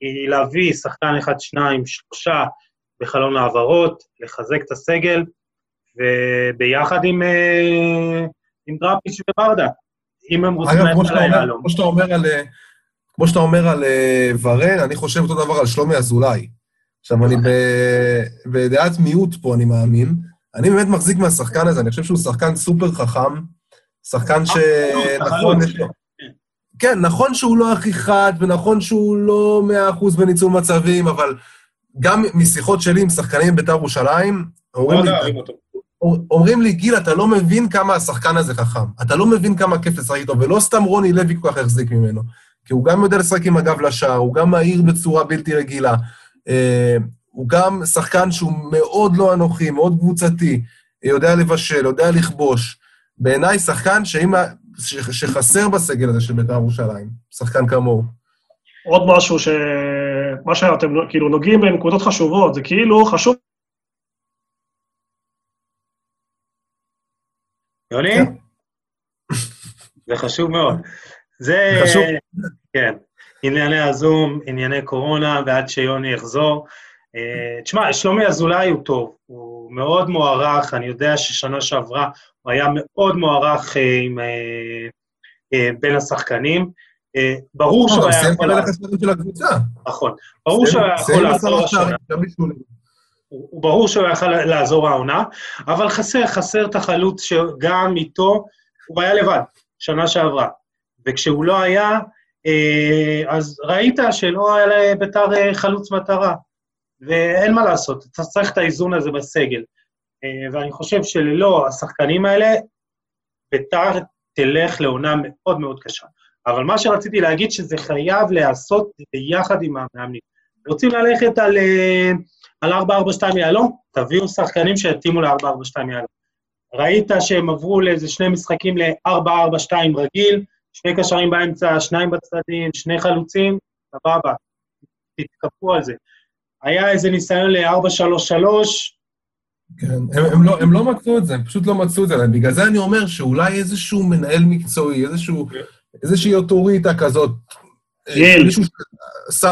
היא להביא שחקן אחד, שניים, שלושה בחלון העברות, לחזק את הסגל, וביחד עם, אה, עם דראפיץ' וברדה. אם הם רוצים ללכת על היהלום. כמו שאתה אומר על... כמו שאתה אומר על אה, ורן, אני חושב אותו דבר על שלומי אזולאי. עכשיו, אני בדעת מיעוט פה, אני מאמין. אני באמת מחזיק מהשחקן הזה, אני חושב שהוא שחקן סופר חכם, שחקן ש... נכון, יש לו... כן, נכון שהוא לא הכי חד, ונכון שהוא לא מאה אחוז בניצול מצבים, אבל גם משיחות שלי עם שחקנים בבית"ר ירושלים, אומרים לי, אומרים לי, גיל, אתה לא מבין כמה השחקן הזה חכם. אתה לא מבין כמה כיף לשחק איתו, ולא סתם רוני לוי כל כך החזיק ממנו. כי הוא גם יודע לשחק עם הגב לשער, הוא גם מהיר בצורה בלתי רגילה. אה, הוא גם שחקן שהוא מאוד לא אנוכי, מאוד קבוצתי. יודע לבשל, יודע לכבוש. בעיניי, שחקן שאם, שחסר בסגל הזה של בית"ר ירושלים, שחקן כמוהו. עוד משהו ש... מה שאתם כאילו נוגעים בנקודות חשובות, זה כאילו חשוב... יוני? כן. זה חשוב מאוד. זה... חשוב. כן. ענייני הזום, ענייני קורונה, ועד שיוני יחזור. Uh, תשמע, שלומי אזולאי הוא טוב, הוא מאוד מוערך, אני יודע ששנה שעברה הוא היה מאוד מוערך uh, עם, uh, בין השחקנים. ברור שהוא היה יכול... נכון. ברור שהוא היה יכול לעזור השנה. הוא ברור שהוא היה יכול לעזור העונה, אבל חסר, חסר את החלוץ שגם איתו, הוא היה לבד, שנה שעברה. וכשהוא לא היה, אז ראית שלא היה לביתר חלוץ מטרה. ואין מה לעשות, אתה צריך את האיזון הזה בסגל. אה, ואני חושב שללא השחקנים האלה, ביתר תלך לעונה מאוד מאוד קשה. אבל מה שרציתי להגיד, שזה חייב להיעשות ביחד עם המאמנים. רוצים ללכת על, אה, על 4-4-2 יהלום? תביאו שחקנים שיתאימו ל-4-4-2 יהלום. ראית שהם עברו לאיזה שני משחקים ל-4-4-2 רגיל, שני קשרים באמצע, שניים בצדדים, שני חלוצים, סבבה, תתקפו על זה. היה איזה ניסיון ל-4-3-3. כן, הם, הם, לא, הם לא מצאו את זה, הם פשוט לא מצאו את זה. בגלל זה אני אומר שאולי איזשהו מנהל מקצועי, איזשהו, איזושהי אוטוריטה כזאת, גיל,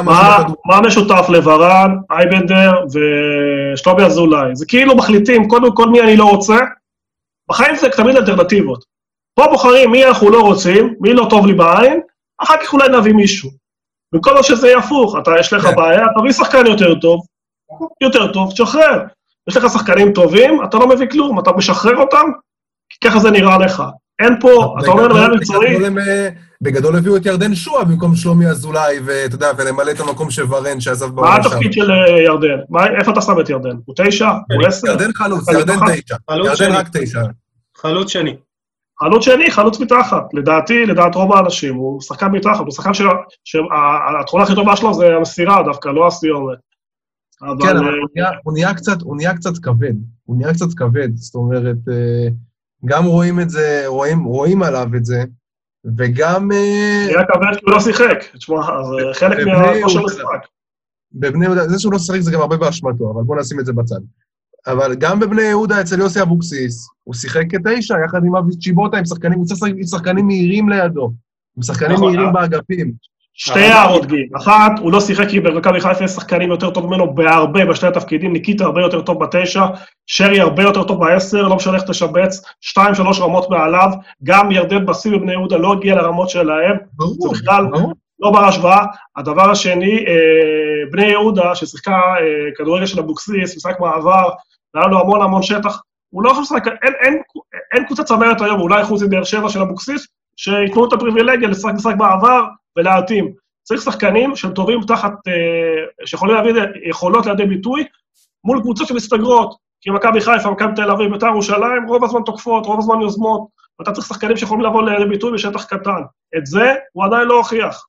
מה, מה משותף לברן, אייבנדר ושלומי אזולאי? זה כאילו מחליטים קודם כל מי אני לא רוצה, בחיים זה תמיד אלטרנטיבות. פה בוחרים מי אנחנו לא רוצים, מי לא טוב לי בעין, אחר כך אולי נביא מישהו. במקום שזה יהיה הפוך, אתה, יש לך כן. בעיה, תביא שחקן יותר טוב, יותר טוב, תשחרר. יש לך שחקנים טובים, אתה לא מביא כלום, אתה משחרר אותם, כי ככה זה נראה לך. אין פה, אתה אומר מנהל מקצועי... אה, בגדול הביאו את ירדן שועה במקום שלומי אזולאי, ואתה יודע, ולמלא את המקום של ורן שעזב בעולם שם. מה התפקיד של ירדן? איפה אתה שם את ירדן? הוא תשע? הוא עשר? ירדן חלוץ, ירדן תשע. ירדן רק תשע. חלוץ שני. חלוץ שני, חלוץ מתחת. לדעתי, לדעת רוב האנשים, הוא שחקן מתחת, הוא שחקן שהתכונה הכי טובה שלו זה המסירה דווקא, לא הסיומת. כן, אבל אה, הוא נהיה קצת, הוא נהיה קצת כבד. הוא נהיה קצת כבד, זאת אומרת, אה, גם רואים את זה, רואים, רואים עליו את זה, וגם... אה, נהיה כבד כי הוא לא שיחק. תשמע, זה חלק מהכושר משחק. בבני יהודה, זה שהוא לא שיחק זה גם הרבה באשמתו, אבל בואו נשים את זה בצד. אבל גם בבני יהודה, אצל יוסי אבוקסיס, הוא שיחק כתשע, יחד עם אבי צ'יבוטה, עם שחקנים, הוא צריך עם שחקנים מהירים לידו, עם שחקנים נכון, מהירים אה? באגפים. שתי הערות, גיל. אחת, הוא לא שיחק כי במכבי חיפה יש שחקנים יותר טוב ממנו בהרבה בשני התפקידים, ניקיטה הרבה יותר טוב בתשע, שרי הרבה יותר טוב בעשר, לא משנה איך תשבץ, שתיים, שלוש רמות מעליו, גם ירדן בשיא בבני יהודה לא הגיע לרמות שלהם, ברור, ברור. לא בר השוואה. הדבר השני, אה, בני יהודה, ששיחקה אה, כדורגל של אבוקסיס, משחק מעבר, והיה לו המון המון שטח, הוא לא יכול לשחק, אין, אין, אין קבוצה צמרת היום, אולי חוץ מבאר שבע של אבוקסיס, שייתנו את הפריבילגיה לשחק משחק בעבר ולהתאים. צריך שחקנים שהם טובים תחת, אה, שיכולים להביא יכולות לידי ביטוי מול קבוצות שמסתגרות, כי מכבי חיפה, מכבי תל אביב, בית"ר ירושלים, רוב הזמן תוקפות, רוב הזמן יוזמות, ואתה צריך שחקנים שיכולים לבוא לידי ביטוי בשטח קטן. את זה הוא עדיין לא הוכיח.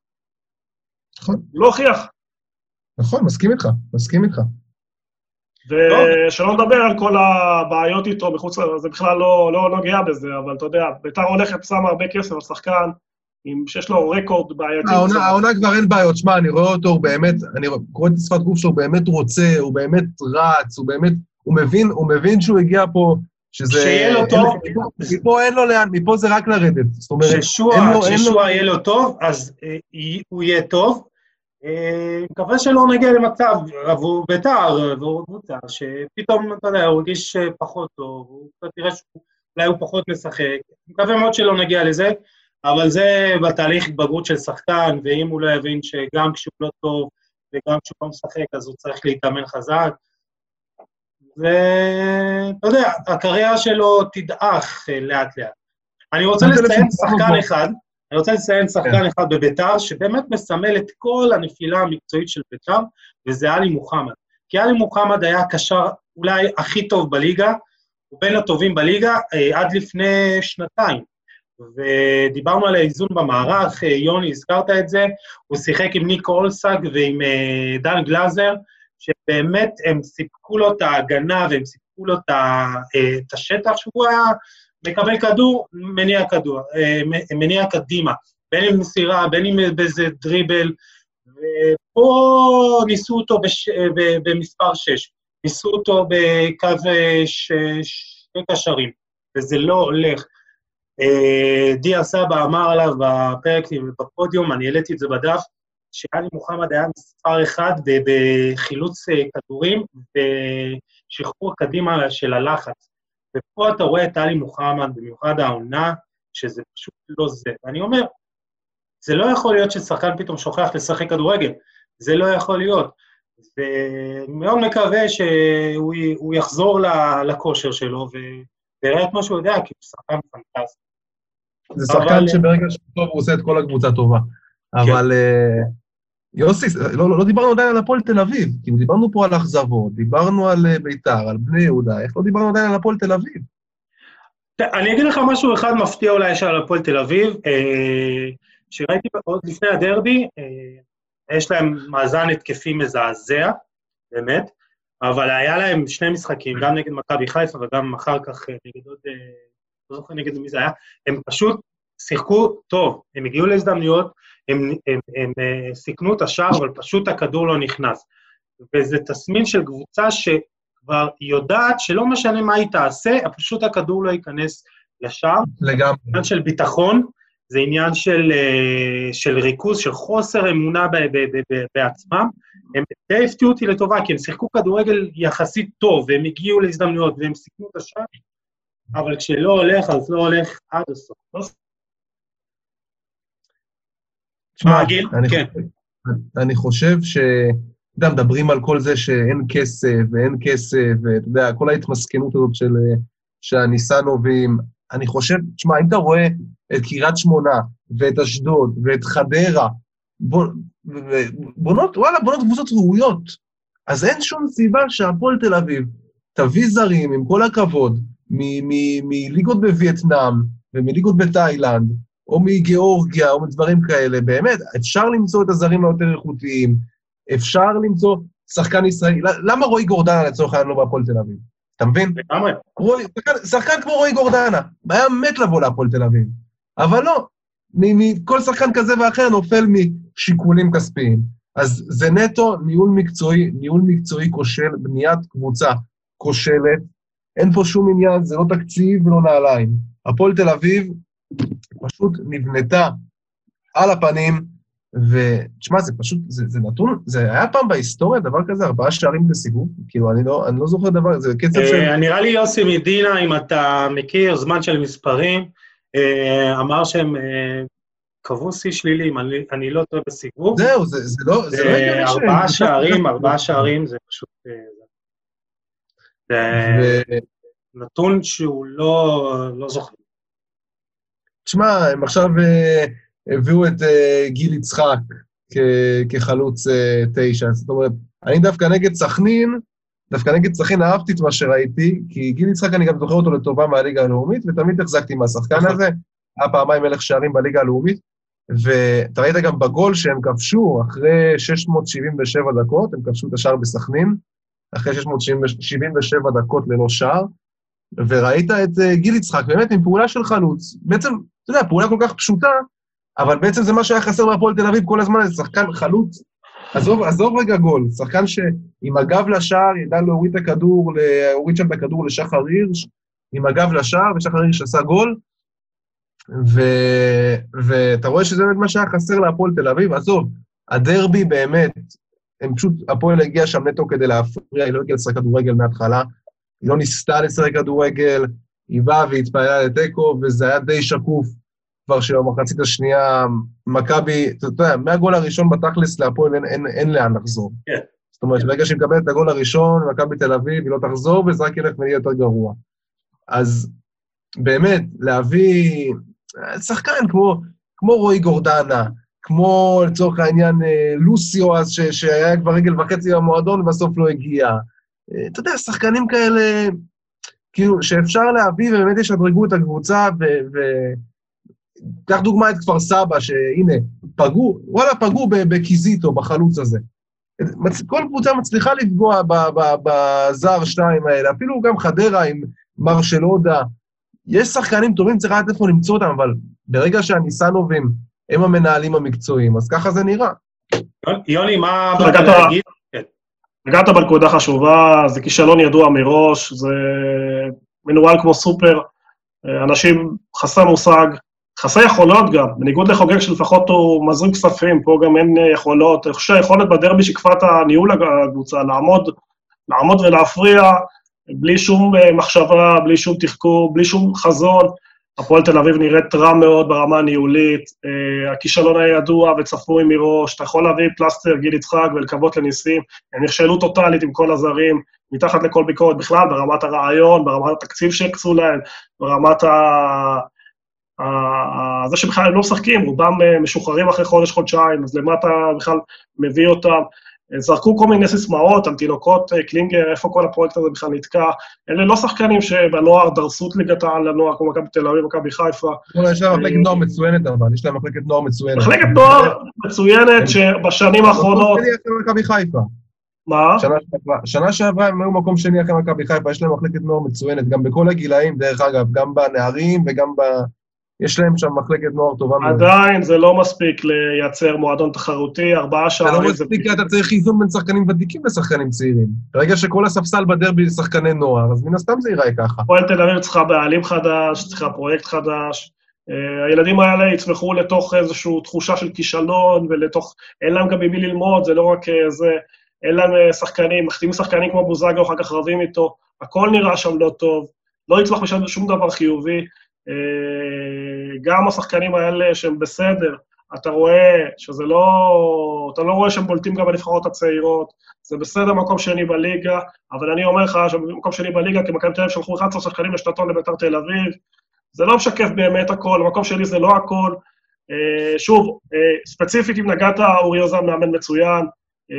נכון. הוא לא הוכיח. נכון, מסכים איתך, מסכים איתך. ושלא נדבר על כל הבעיות איתו מחוץ, זה בכלל לא, לא נוגע בזה, אבל אתה יודע, ביתר הולכת, שמה הרבה כסף על שחקן עם, שיש לו רקורד בעייתי. העונה, העונה כבר אין בעיות, שמע, אני רואה אותו, הוא באמת, אני קורא את שפת גוף שלו, הוא באמת רוצה, הוא באמת רץ, הוא באמת, הוא מבין, הוא מבין שהוא הגיע פה, שזה... שיהיה לו טוב. מפה אין לו לאן, מפה זה רק לרדת. זאת אומרת, ששועה יהיה לו טוב, אז אה, הוא יהיה טוב, מקווה שלא נגיע למצב עבור בית"ר, עבור קבוצה, שפתאום, אתה יודע, הוא הרגיש פחות טוב, הוא קצת תראה שאולי הוא פחות משחק. מקווה מאוד שלא נגיע לזה, אבל זה בתהליך התבגרות של שחקן, ואם הוא לא יבין שגם כשהוא לא טוב וגם כשהוא לא משחק, אז הוא צריך להתאמן חזק. ואתה יודע, הקריירה שלו תדעך לאט-לאט. אני רוצה לציין שחקן אחד, אני רוצה לציין שחקן כן. אחד בביתר, שבאמת מסמל את כל הנפילה המקצועית של ביתר, וזה עלי מוחמד. כי עלי מוחמד היה הקשר אולי הכי טוב בליגה, הוא בין הטובים בליגה אה, עד לפני שנתיים. ודיברנו על האיזון במערך, אה, יוני, הזכרת את זה, הוא שיחק עם ניק אולסאג ועם אה, דן גלאזר, שבאמת הם סיפקו לו את ההגנה והם סיפקו לו את השטח שהוא היה מקבל כדור, מניע כדור, מניע קדימה, בין אם מסירה, בין אם באיזה דריבל, ופה ניסו אותו בש, במספר 6, ניסו אותו בקו שני קשרים, וזה לא הולך. דיה סבא אמר עליו בפרק בפודיום, אני העליתי את זה בדף, שאלי מוחמד היה מספר אחד בחילוץ אה, כדורים ושחרור קדימה של הלחץ. ופה אתה רואה את עלי מוחמד, במיוחד העונה, שזה פשוט לא זה. ואני אומר, זה לא יכול להיות ששחקן פתאום שוכח לשחק כדורגל, זה לא יכול להיות. ומאוד מקווה שהוא יחזור לכושר שלו ויראה את מה שהוא יודע, כי הוא שחקן פנטסטי. זה שחקן אבל... שברגע שהוא טוב הוא עושה את כל הקבוצה טובה. כן. אבל uh, יוסי, לא, לא, לא דיברנו עדיין על הפועל תל אביב, כאילו דיברנו פה על אכזבות, דיברנו על uh, ביתר, על בני יהודה, איך לא דיברנו עדיין על הפועל תל אביב? אני אגיד לך משהו אחד מפתיע אולי של הפועל תל אביב, אה, שראיתי עוד לפני הדרבי, אה, יש להם מאזן התקפי מזעזע, באמת, אבל היה להם שני משחקים, גם נגד מכבי חיפה וגם אחר כך אה, נגד עוד, אה, לא זוכר נגד מי זה היה, הם פשוט שיחקו טוב, הם הגיעו להזדמנויות, הם, הם, הם, הם אה, סיכנו את השער, אבל פשוט הכדור לא נכנס. וזה תסמין של קבוצה שכבר יודעת שלא משנה מה היא תעשה, פשוט הכדור לא ייכנס לשער. לגמרי. זה עניין של ביטחון, זה עניין של, אה, של ריכוז, של חוסר אמונה ב, ב, ב, ב, בעצמם. הם די הפתיעו אותי לטובה, כי הם שיחקו כדורגל יחסית טוב, והם הגיעו להזדמנויות, והם סיכנו את השער, אבל כשלא הולך, אז לא הולך עד הסוף. תשמע, אני, כן. אני חושב ש... אתה יודע, מדברים על כל זה שאין כסף ואין כסף, ואתה יודע, כל ההתמסכנות הזאת של, שהניסנובים. אני חושב, תשמע, אם אתה רואה את קריית שמונה ואת אשדוד ואת חדרה, בונות, וואלה, בונות קבוצות ראויות. אז אין שום סיבה שהפועל תל אביב תביא זרים, עם כל הכבוד, מליגות בווייטנאם ומליגות בתאילנד, או מגיאורגיה, או מדברים כאלה. באמת, אפשר למצוא את הזרים היותר איכותיים, אפשר למצוא שחקן ישראלי. למה רועי גורדנה לצורך העניין לא בהפועל תל אביב? אתה מבין? לגמרי. שחקן כמו רועי גורדנה, היה מת לבוא להפועל תל אביב. אבל לא, כל שחקן כזה ואחר נופל משיקולים כספיים. אז זה נטו ניהול מקצועי, ניהול מקצועי כושל, בניית קבוצה כושלת. אין פה שום עניין, זה לא תקציב ולא נעליים. הפועל תל אביב פשוט נבנתה על הפנים, ותשמע, זה פשוט, זה, זה נתון, זה היה פעם בהיסטוריה דבר כזה, ארבעה שערים בסיבוב? כאילו, אני לא, אני לא זוכר דבר, זה קצב של... אה, נראה לי יוסי מדינה, אם אתה מכיר, זמן של מספרים, אה, אמר שהם אה, קבעו שיא שלילי, אם אני, אני לא טועה בסיבוב. זהו, זה, זה לא, זה לא הגיוני ש... ארבעה שערים, ארבעה שערים, זה פשוט... זה נתון שהוא לא, לא זוכר. תשמע, הם עכשיו uh, הביאו את uh, גיל יצחק כחלוץ uh, תשע. זאת אומרת, אני דווקא נגד סכנין, דווקא נגד סכנין אהבתי את מה שראיתי, כי גיל יצחק, אני גם זוכר אותו לטובה מהליגה הלאומית, ותמיד החזקתי מהשחקן נכון. הזה. היה פעמיים מלך שערים בליגה הלאומית, ואתה ראית גם בגול שהם כבשו, אחרי 677 דקות, הם כבשו את השער בסכנין, אחרי 677 דקות ללא שער, וראית את uh, גיל יצחק, באמת עם פעולה של חלוץ. בעצם, אתה יודע, פעולה כל כך פשוטה, אבל בעצם זה מה שהיה חסר בהפועל תל אביב כל הזמן, זה שחקן חלוץ. עזוב, עזוב רגע גול, שחקן שעם הגב לשער ידע להוריד את הכדור, להוריד שם את הכדור לשחר הירש, עם הגב לשער, ושחר הירש עשה גול. ו... ואתה רואה שזה באמת מה שהיה חסר להפועל תל אביב. עזוב, הדרבי באמת, הם פשוט, הפועל הגיע שם נטו כדי להפריע, היא לא הגיעה לשחק כדורגל מההתחלה. היא לא ניסתה לשחק כדורגל, היא באה והתפעלה לתיקו, וזה היה די שקוף כבר שבמחצית השנייה, מכבי, אתה יודע, מהגול הראשון בתכלס להפועל אין, אין, אין לאן לחזור. כן. Yeah. זאת אומרת, ברגע שהיא מקבלת את הגול הראשון, מכבי תל אביב, היא לא תחזור, וזה רק ילך ונהיה יותר גרוע. אז באמת, להביא שחקן כמו, כמו רועי גורדנה, כמו לצורך העניין אה, לוסיו אז, ש, שהיה כבר רגל וחצי במועדון ובסוף לא הגיע. אתה יודע, שחקנים כאלה, כאילו, שאפשר להביא ובאמת ישדרגו את הקבוצה, ו... קח דוגמא את כפר סבא, שהנה, פגעו, וואלה, פגעו בקיזיטו, בחלוץ הזה. כל קבוצה מצליחה לפגוע בזר שתיים האלה, אפילו גם חדרה עם מרשלודה. יש שחקנים טובים, צריך לדעת איפה למצוא אותם, אבל ברגע שהניסנובים הם המנהלים המקצועיים, אז ככה זה נראה. יוני, מה באת להגיד? נגעת בנקודה חשובה, זה כישלון ידוע מראש, זה מנוהל כמו סופר, אנשים חסר מושג, חסר יכולות גם, בניגוד לחוגג שלפחות הוא מזרים כספים, פה גם אין יכולות. אני חושב שהיכולת בדרבי שיקפה את הניהול הקבוצה, לעמוד, לעמוד ולהפריע בלי שום מחשבה, בלי שום תחקור, בלי שום חזון. הפועל תל אביב נראית רע מאוד ברמה הניהולית, הכישלון היה ידוע וצפוי מראש, אתה יכול להביא פלסטר, גיל יצחק ולקוות לניסים, הם נכשלו טוטאלית עם כל הזרים, מתחת לכל ביקורת בכלל, ברמת הרעיון, ברמת התקציב שהקצו להם, ברמת ה... זה שבכלל הם לא משחקים, רובם משוחררים אחרי חודש-חודשיים, אז למה אתה בכלל מביא אותם? זרקו כל מיני סיסמאות על תינוקות קלינגר, איפה כל הפרויקט הזה בכלל נתקע. אלה לא שחקנים שבנוער דרסו את ליגת העל לנוער, כמו מכבי תל אביב, מכבי חיפה. יש להם מחלקת נוער מצוינת, אבל יש להם מחלקת נוער מצוינת. מחלקת נוער מצוינת שבשנים האחרונות... מה? שנה שעברה הם היו מקום שני אחרי מכבי חיפה, יש להם מחלקת נוער מצוינת, גם בכל הגילאים, דרך אגב, גם בנערים וגם ב... יש להם שם מחלקת נוער טובה מאוד. עדיין זה לא מספיק לייצר מועדון תחרותי, ארבעה שערים... זה לא מספיק, כי אתה צריך איזון בין שחקנים ותיקים לשחקנים צעירים. ברגע שכל הספסל בדרבי זה שחקני נוער, אז מן הסתם זה ייראה ככה. הפועל תל אביב צריכה בעלים חדש, צריכה פרויקט חדש. הילדים האלה יצמחו לתוך איזושהי תחושה של כישלון, ולתוך... אין להם גם ממי ללמוד, זה לא רק זה... אין להם שחקנים, מחתימים שחקנים כמו בוזגלו, אחר כך רבים איתו, הכל נראה שם לא טוב, לא יצמח משם שום דבר חיובי. גם השחקנים האלה שהם בסדר, אתה רואה שזה לא... אתה לא רואה שהם בולטים גם בנבחרות הצעירות, זה בסדר מקום שני בליגה, אבל אני אומר לך שמקום שני בליגה, כי מכבי תל אביב שלחו 11 שחקנים לשנתון לביתר תל אביב, זה לא משקף באמת הכל, המקום שלי זה לא הכל. שוב, ספציפית אם נגעת, אורי יוזם מאמן מצוין,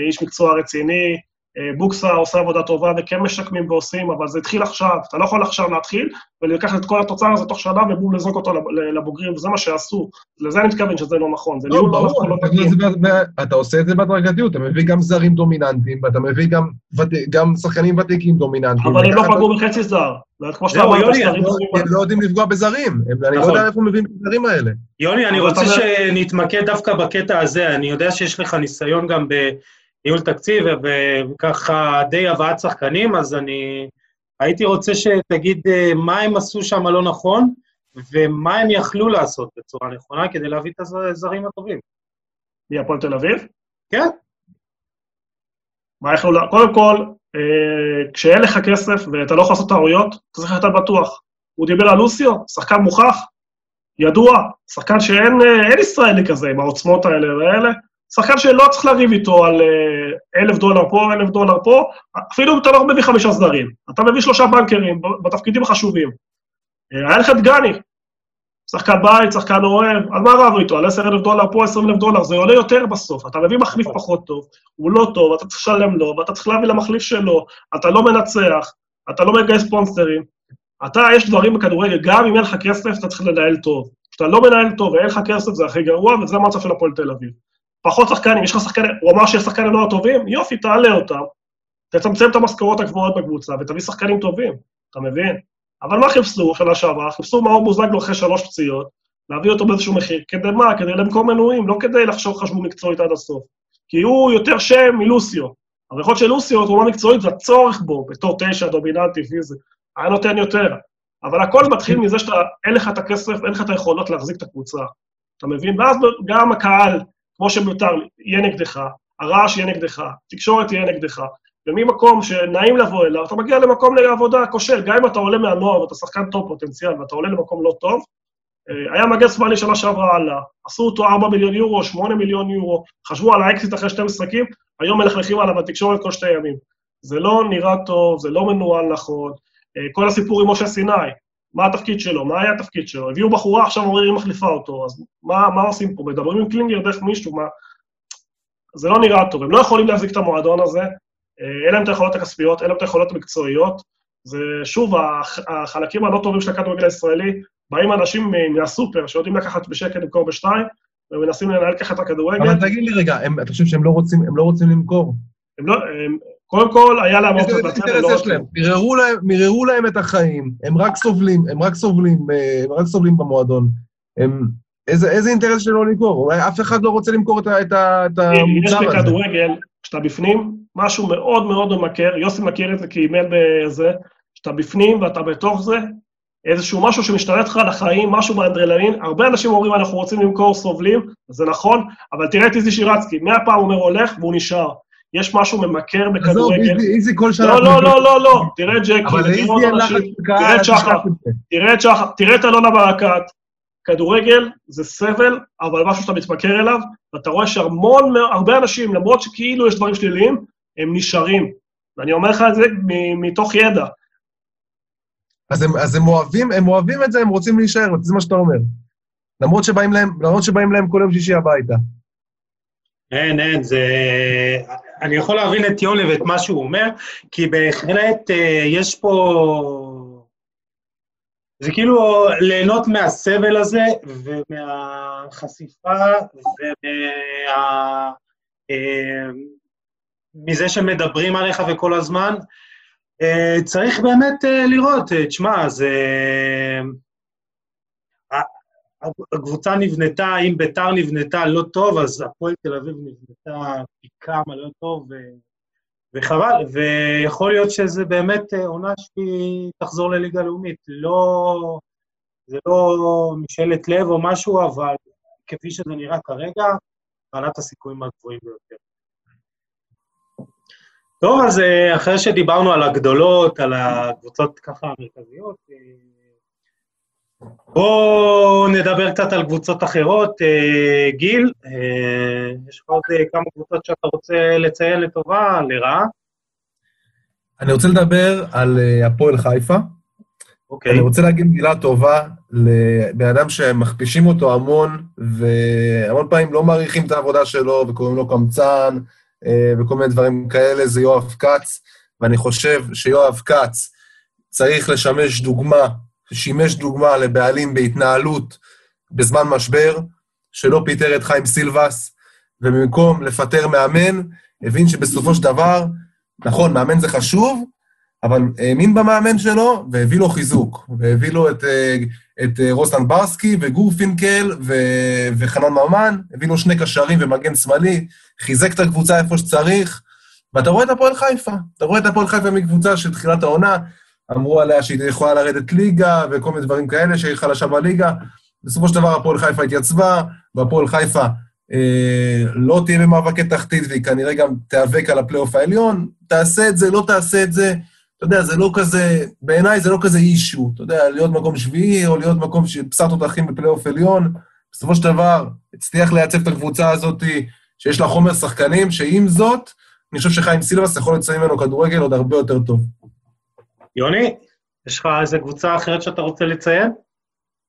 איש מקצוע רציני, בוקסה עושה עבודה טובה וכן משקמים ועושים, אבל זה התחיל עכשיו, אתה לא יכול עכשיו להתחיל ולקחת את כל התוצר הזה תוך שנה ובום לזרוק אותו לבוגרים, וזה מה שעשו. לזה אני מתכוון שזה לא נכון, זה ניהול לא נכון, לא תקין. אתה עושה את זה בהדרגתיות, אתה מביא גם זרים דומיננטיים, ואתה מביא גם שחקנים ותיקים דומיננטיים. אבל הם לא פגעו בחצי זר. כמו שאתה אמרת, הם לא יודעים לפגוע בזרים, אני לא יודע איפה מביאים את הזרים האלה. יוני, אני רוצה שנתמקד דווקא בקטע הזה, אני יודע שיש לך ניסיון גם ב... ניהול תקציב וככה די הבאת שחקנים, אז אני הייתי רוצה שתגיד מה הם עשו שם לא נכון, ומה הם יכלו לעשות בצורה נכונה כדי להביא את הזרים הטובים. מי, הפועל תל אביב? כן. מה יכלו... קודם כל, כשאין לך כסף ואתה לא יכול לעשות טעויות, אתה צריך להיות בטוח. הוא דיבר על לוסיו, שחקן מוכח, ידוע, שחקן שאין ישראלי כזה עם העוצמות האלה והאלה, שחקן שלא צריך לריב איתו על אלף דולר פה, אלף דולר פה, אפילו אם אתה לא מביא חמישה סדרים, אתה מביא שלושה בנקרים בתפקידים החשובים. היה לך את גני, שחקן בית, שחקן אוהב, על מה רבו איתו? על עשר אלף דולר פה, עשרים אלף דולר, זה עולה יותר בסוף. אתה מביא מחליף פחות טוב, הוא לא טוב, אתה צריך לשלם לו, ואתה צריך להביא למחליף שלו, אתה לא מנצח, אתה לא מגייס ספונסרים. אתה, יש דברים בכדורגל, גם אם אין לך כסף, אתה צריך לנהל טוב. כשאתה לא מנהל טוב ואין לך כסף, זה הכי גרוע, וזה המצב של הפועל תל אביב. פחות שחקנים, יש לך שחקנים, הוא אמר שיש שחקנים לא טובים, יופי, תעלה אותם, תצמצם את המשכורות הגבוהות בקבוצה ותביא שחקנים טובים, אתה מבין? אבל מה חיפשו שנה שעברה? חיפשו מאור בוזגלו אחרי שלוש פציעות, להביא אותו באיזשהו מחיר, כדי מה? כדי למכור מנויים, לא כדי לחשוב חשבו מקצועית עד הסוף. כי הוא יותר שם מלוסיו. אבל יכול להיות שלוסיו, תרומה מקצועית, זה הצורך בו, בתור תשע, דומיננטי, פיזי. היה נותן יותר. אבל הכל מתחיל מזה שאין לך את הכסף, אין לך את היכולות להחזיק את הקבוצה. אתה מבין? ואז גם הקהל, כמו שמיותר, יהיה נגדך, הרעש יהיה נגדך, תקשורת יהיה נגדך, וממקום שנעים לבוא אליו, אתה מגיע למקום לעבודה כושל, גם אם אתה עולה מהנוער ואתה שחקן טוב פוטנציאל ואתה עולה למקום לא טוב, היה מגן שמאלי שנה שעברה עלה, עשו אותו 4 מיליון יורו, 8 מיליון יורו, חשבו על האקזיט אחרי שתי משחקים, היום מלכלכים עליו בתקשורת כל שתי ימים. זה לא נראה טוב, זה לא מנוהל נכון. כל הסיפור עם משה סיני, מה התפקיד שלו, מה היה התפקיד שלו? הביאו בחורה, עכשיו אומרים, היא מחליפה אותו, אז מה, מה עושים פה? מדברים עם קלינגר דרך מישהו, מה... זה לא נראה טוב, הם לא יכולים להחזיק את המועדון הזה, אין להם את היכולות הכספיות, אין להם את היכולות המקצועיות. זה, שוב, החלקים הלא טובים של הכדורגל הישראלי, באים אנשים מהסופר שיודעים לקחת בשקל למכור בשתיים, ומנסים לנהל ככה את הכדורגל. אבל תגיד לי רגע, הם, אתה חושב שהם לא רוצים, הם לא רוצים למכור? הם לא, הם, קודם כל, היה להם אופציות לצאת, לא יש להם? רצו. מיררו להם- את החיים, הם רק סובלים, הם רק סובלים, אה, הם רק סובלים במועדון. הם... איזה, איזה אינטרס שלא למכור? אולי אף אחד לא רוצה למכור את, את, את יש המוצר הזה. בכדורגל, כשאתה בפנים, משהו מאוד מאוד ממכר, יוסי מכיר את זה כי אימן בזה, כשאתה בפנים ואתה בתוך זה, איזשהו משהו שמשתלט לך על החיים, משהו באדרנלין, הרבה אנשים אומרים, אנחנו רוצים למכור, סובלים, זה נכון, אבל תראה את איזי שירצקי, מאה פעם הוא אומר הולך והוא נשאר. יש משהו ממכר עזוב, בכדורגל. איזי, איזי כל שנה... לא, לא, לא, לא, לא, תראה את ג'קי, תראה את שחר. תראה את שחר, תראה את אלונה ברקת, כדורגל זה סבל, אבל משהו שאתה מתמכר אליו, ואתה רואה שהמון, הרבה אנשים, למרות שכאילו יש דברים שליליים, הם נשארים. ואני אומר לך את זה מ- מתוך ידע. אז הם, אז הם אוהבים, הם אוהבים את זה, הם רוצים להישאר, זה מה שאתה אומר. למרות שבאים להם, למרות שבאים להם כל יום שישי הביתה. אין, אין, זה... אני יכול להבין את יוני ואת מה שהוא אומר, כי בהחלט אה, יש פה... זה כאילו ליהנות מהסבל הזה ומהחשיפה ומה... אה, מזה שמדברים עליך וכל הזמן. אה, צריך באמת לראות, תשמע, זה... הקבוצה נבנתה, אם ביתר נבנתה לא טוב, אז הפועל תל אביב נבנתה פי כמה לא טוב, ו... וחבל, ויכול להיות שזה באמת אה, עונה שהיא תחזור לליגה לאומית. לא... זה לא משאלת לב או משהו, אבל כפי שזה נראה כרגע, בעלת הסיכויים הגבוהים ביותר. טוב, אז אה, אחרי שדיברנו על הגדולות, על הקבוצות ככה המרכזיות, אה, בואו נדבר קצת על קבוצות אחרות. אה, גיל, אה, יש עוד אה, כמה קבוצות שאתה רוצה לציין לטובה, לרעה? אני רוצה לדבר על אה, הפועל חיפה. אוקיי. אני רוצה להגיד מילה טובה לבן אדם שמכפישים אותו המון, והמון פעמים לא מעריכים את העבודה שלו, וקוראים לו קמצן, אה, וכל מיני דברים כאלה, זה יואב כץ, ואני חושב שיואב כץ צריך לשמש דוגמה, שימש דוגמה לבעלים בהתנהלות בזמן משבר, שלא פיטר את חיים סילבס, ובמקום לפטר מאמן, הבין שבסופו של דבר, נכון, מאמן זה חשוב, אבל האמין במאמן שלו והביא לו חיזוק, והביא לו את, אה, את אה, רוסלן ברסקי וגורפינקל ו- וחנן ממן, הביא לו שני קשרים ומגן שמאלי, חיזק את הקבוצה איפה שצריך, ואתה רואה את הפועל חיפה, אתה רואה את הפועל חיפה מקבוצה של תחילת העונה, אמרו עליה שהיא יכולה לרדת ליגה וכל מיני דברים כאלה, שהיא חלשה בליגה. בסופו של דבר הפועל חיפה התייצבה, והפועל חיפה אה, לא תהיה במאבקי תחתית, והיא כנראה גם תיאבק על הפלייאוף העליון. תעשה את זה, לא תעשה את זה. אתה יודע, זה לא כזה, בעיניי זה לא כזה issue. אתה יודע, להיות מקום שביעי, או להיות מקום שבשר תותחים בפלייאוף עליון. בסופו של דבר, הצליח לייצב את הקבוצה הזאת, שיש לה חומר שחקנים, שעם זאת, אני חושב שחיים סילבס יכול להוציא ממנו כדורגל עוד הרבה יותר טוב. יוני, יש לך איזה קבוצה אחרת שאתה רוצה לציין?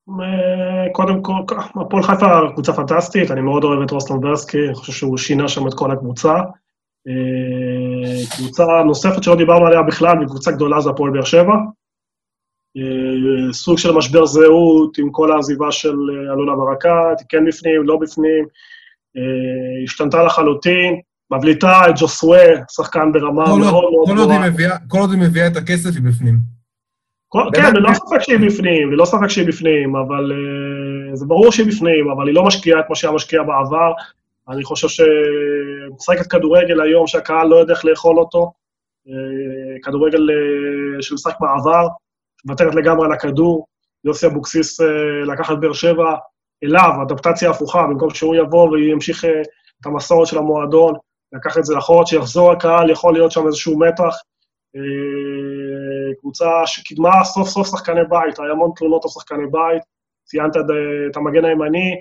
אה, קודם כל, הפועל חיפה קבוצה פנטסטית, אני מאוד אוהב את רוסטון ברסקי, אני חושב שהוא שינה שם את כל הקבוצה. אה, קבוצה נוספת שלא דיברנו עליה בכלל, מקבוצה גדולה זה הפועל באר שבע. אה, סוג של משבר זהות עם כל העזיבה של אה, אלונה ברקת, היא כן בפנים, לא בפנים, השתנתה לחלוטין, מבליטה את ג'וסווה, שחקן ברמה מאוד מאוד כל עוד גבוהה. היא מביאה- כל עוד היא מביאה את הכסף, היא בפנים. כן, ללא ספק שהיא בפנים, ללא ספק שהיא בפנים, אבל uh, זה ברור שהיא בפנים, אבל היא לא משקיעה את מה שהיה משקיע בעבר. אני חושב שמשחקת כדורגל היום שהקהל לא יודע איך לאכול אותו, uh, כדורגל uh, של משחק מעבר, מוותרת לגמרי על הכדור. יוסי אבוקסיס לקח את באר שבע אליו, אדפטציה הפוכה, במקום שהוא יבוא וימשיך את המסורת של המועדון, לקח את זה לאחור, שיחזור הקהל, יכול להיות שם איזשהו מתח. אה, קבוצה שקידמה סוף סוף שחקני בית, היה המון תלונות על שחקני בית, ציינת את, המגן הימני,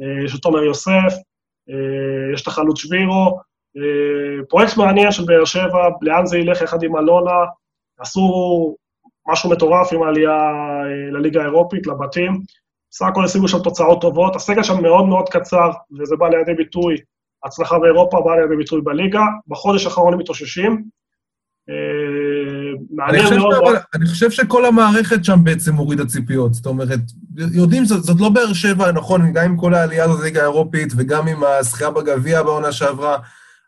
אה, יש את תומר יוסף, אה, יש את החלוץ שבירו, פרויקט מעניין של באר שבע, לאן זה ילך יחד עם אלונה, עשו משהו מטורף עם העלייה לליגה האירופית, לבתים, בסך הכל השיגו שם תוצאות טובות, הסגל שם מאוד מאוד קצר, וזה בא לידי ביטוי, הצלחה באירופה באה לידי ביטוי בליגה, בחודש האחרון הם מתאוששים, אה, אני חושב, מאוד, אני חושב שכל המערכת שם בעצם מורידה ציפיות. זאת אומרת, יודעים, זאת, זאת לא באר שבע, נכון, גם עם כל העלייה הזאת לליגה האירופית וגם עם הזכייה בגביע בעונה שעברה,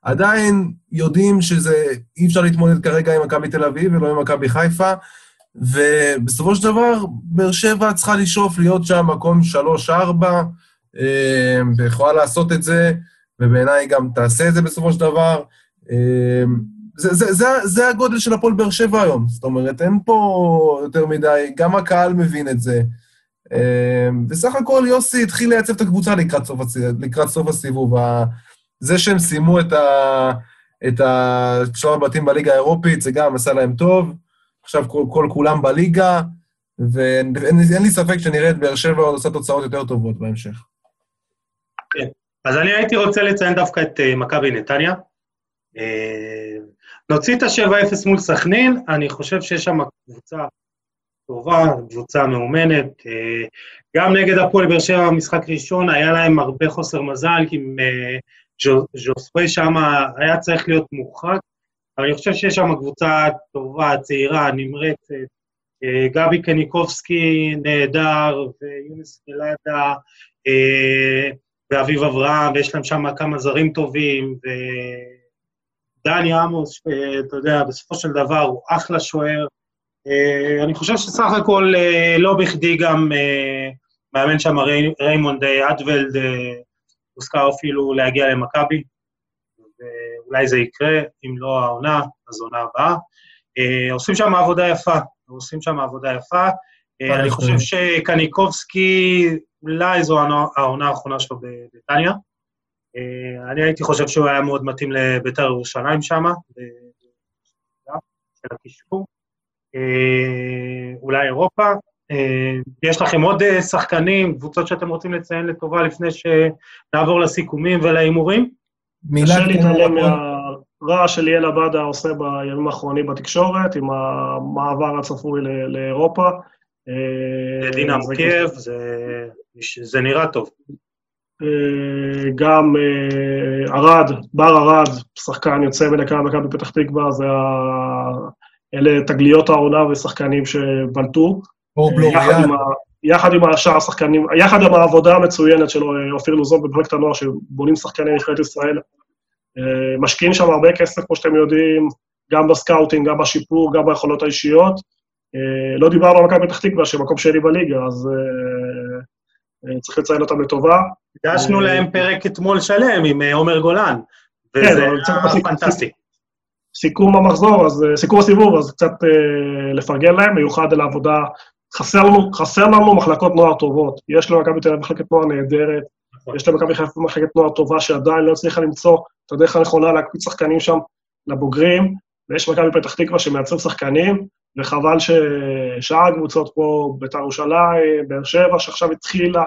עדיין יודעים שזה, אי אפשר להתמודד כרגע עם מכבי תל אביב ולא עם מכבי חיפה, ובסופו של דבר, באר שבע צריכה לשאוף להיות שם מקום 3-4, אה, ויכולה לעשות את זה, ובעיניי גם תעשה את זה בסופו של דבר. אה, זה, זה, זה, זה הגודל של הפועל באר שבע היום. זאת אומרת, אין פה יותר מדי, גם הקהל מבין את זה. בסך הכל יוסי התחיל לייצב את הקבוצה לקראת סוף. לקראת סוף הסיבוב. זה שהם סיימו את, ה... את שלב הבתים בליגה האירופית, זה גם עשה להם טוב. עכשיו כל, כל כולם בליגה, ואין לי ספק שנראה את באר שבע עושה תוצאות יותר טובות בהמשך. כן. אז אני הייתי רוצה לציין דווקא את uh, מכבי נתניה. Uh, נוציא את ה-7-0 מול סכנין, אני חושב שיש שם קבוצה טובה, קבוצה מאומנת. Uh, גם נגד הפועל באר שבע, משחק ראשון, היה להם הרבה חוסר מזל, כי ז'וספי שם היה צריך להיות מורחק, אבל אני חושב שיש שם קבוצה טובה, צעירה, נמרצת. אה, גבי קניקובסקי נהדר, ויונס מלדה, אה, ואביב אברהם, ויש להם שם כמה זרים טובים, ודני עמוס, שאתה יודע, בסופו של דבר הוא אחלה שוער. אה, אני חושב שסך הכל לא בכדי גם מאמן שם ריימונד אדוולד, הוזכר אפילו להגיע למכבי, ואולי זה יקרה, אם לא העונה, אז עונה הבאה. אה, עושים שם עבודה יפה, עושים שם עבודה יפה. אה, אני חושב שקניקובסקי, אולי זו העונה האחרונה שלו בנתניה. אה, אני הייתי חושב שהוא היה מאוד מתאים לביתר ירושלים שם, של הקישור. אולי אירופה. יש לכם עוד שחקנים, קבוצות שאתם רוצים לציין לטובה לפני שנעבור לסיכומים ולהימורים? מילה להתעלם מהרעש שליאל עבדה עושה בימים האחרונים בתקשורת, עם המעבר הצפוי לאירופה. דינה קייב, זה נראה טוב. אה, גם אה, ארד, בר ארד, שחקן יוצא מן הקהל מכבי פתח תקווה, זה ה... אלה תגליות העונה ושחקנים שבלטו. יחד עם השאר השחקנים, יחד עם העבודה המצוינת של אופיר לוזון בפרויקט הנוער, שבונים שחקני נבחרת ישראל, אה, משקיעים שם הרבה כסף, כמו שאתם יודעים, גם בסקאוטינג, גם בשיפור, גם ביכולות האישיות. אה, לא דיברנו על מכבי פתח תקווה, שמקום שני בליגה, אז אה, צריך לציין אותם לטובה. הגשנו להם פרק אתמול שלם עם עומר גולן, וזה כן, היה פנטסטי. סיכום המחזור, אז סיכום הסיבוב, אז קצת לפרגן להם, מיוחד על העבודה חסר לנו, חסר לנו מחלקות נוער טובות. יש למכבי תל אביב מחלקת נוער נהדרת, יש למכבי חיפה מחלקת נוער טובה שעדיין לא הצליחה למצוא את הדרך הנכונה להקפיץ שחקנים שם לבוגרים, ויש מכבי פתח תקווה שמייצר שחקנים, וחבל ששאר הקבוצות פה, בית"ר ירושלים, באר שבע, שעכשיו התחילה,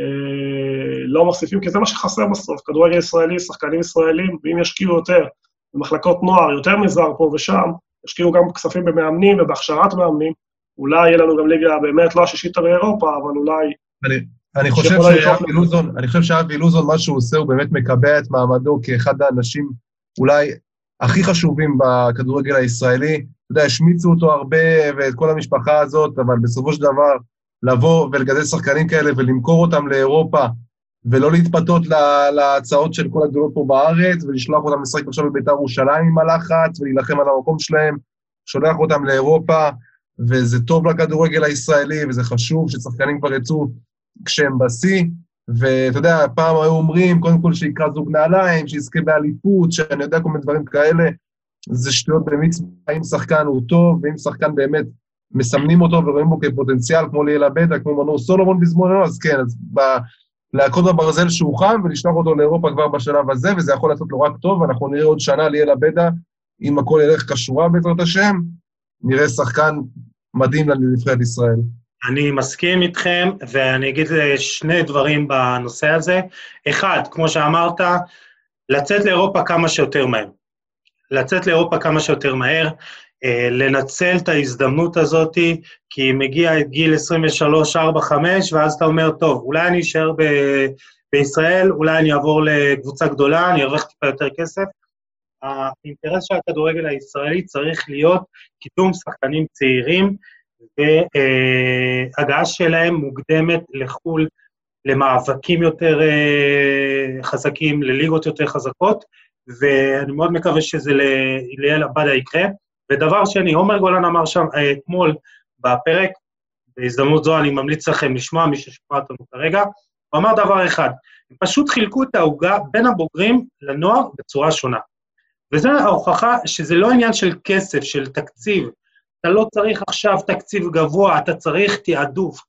אה, לא מוסיפים, כי זה מה שחסר בסוף, כדורגל ישראלי, שחקנים ישראלים, ואם ישקיעו יותר במחלקות נוער, יותר מזר פה ושם, ישקיעו גם כספים במאמנים ובהכשרת מאמנים, אולי יהיה לנו גם ליגה באמת לא השישית באירופה, אבל אולי... אני, אני חושב שאבי לוזון, אני חושב שאבי לוזון, מה שהוא עושה, הוא באמת מקבע את מעמדו כאחד האנשים אולי הכי חשובים בכדורגל הישראלי. יודע, השמיצו אותו הרבה ואת כל המשפחה הזאת, אבל בסופו של דבר, לבוא ולגדל שחקנים כאלה ולמכור אותם לאירופה, ולא להתפתות להצעות של כל הגדולות פה בארץ, ולשלוח אותם לשחק עכשיו בביתר ירושלים עם הלחץ, ולהילחם על המקום שלהם, שולח אותם לאירופה, וזה טוב לכדורגל הישראלי, וזה חשוב ששחקנים כבר יצאו כשהם בשיא, ואתה יודע, פעם היו אומרים, קודם כל שיקרא זוג נעליים, שיזכה באליפות, שאני יודע כל מיני דברים כאלה, זה שטויות במצווה, אם שחקן הוא טוב, ואם שחקן באמת מסמנים אותו ורואים בו כפוטנציאל, כמו ליאל עבדה, כמו מנור סולומון בזמנו, אז כן, אז ב... להכות בברזל שהוא חם ולשלוח אותו לאירופה כבר בשלב הזה, וזה יכול לעשות לו רק טוב, ואנחנו נראה עוד שנה ליאל עבדה, אם הכל ילך כשורה בעזרת השם, נראה שחקן מדהים לנבחרת ישראל. אני מסכים איתכם, ואני אגיד שני דברים בנושא הזה. אחד, כמו שאמרת, לצאת לאירופה כמה שיותר מהר. לצאת לאירופה כמה שיותר מהר, אה, לנצל את ההזדמנות הזאת, כי מגיע את גיל 23, 4, 5, ואז אתה אומר, טוב, אולי אני אשאר ב- בישראל, אולי אני אעבור לקבוצה גדולה, אני ארוויח טיפה יותר כסף. האינטרס של הכדורגל הישראלי צריך להיות קידום שחקנים צעירים, והגעה שלהם מוקדמת לחו"ל, למאבקים יותר אה, חזקים, לליגות יותר חזקות, ואני מאוד מקווה שזה ליאל עבדה יקרה. ודבר שני, עומר גולן אמר שם אתמול בפרק, בהזדמנות זו אני ממליץ לכם לשמוע, מי ששמע אותנו כרגע, הוא אמר דבר אחד, הם פשוט חילקו את העוגה בין הבוגרים לנוער בצורה שונה. וזו ההוכחה שזה לא עניין של כסף, של תקציב. אתה לא צריך עכשיו תקציב גבוה, אתה צריך תעדוף,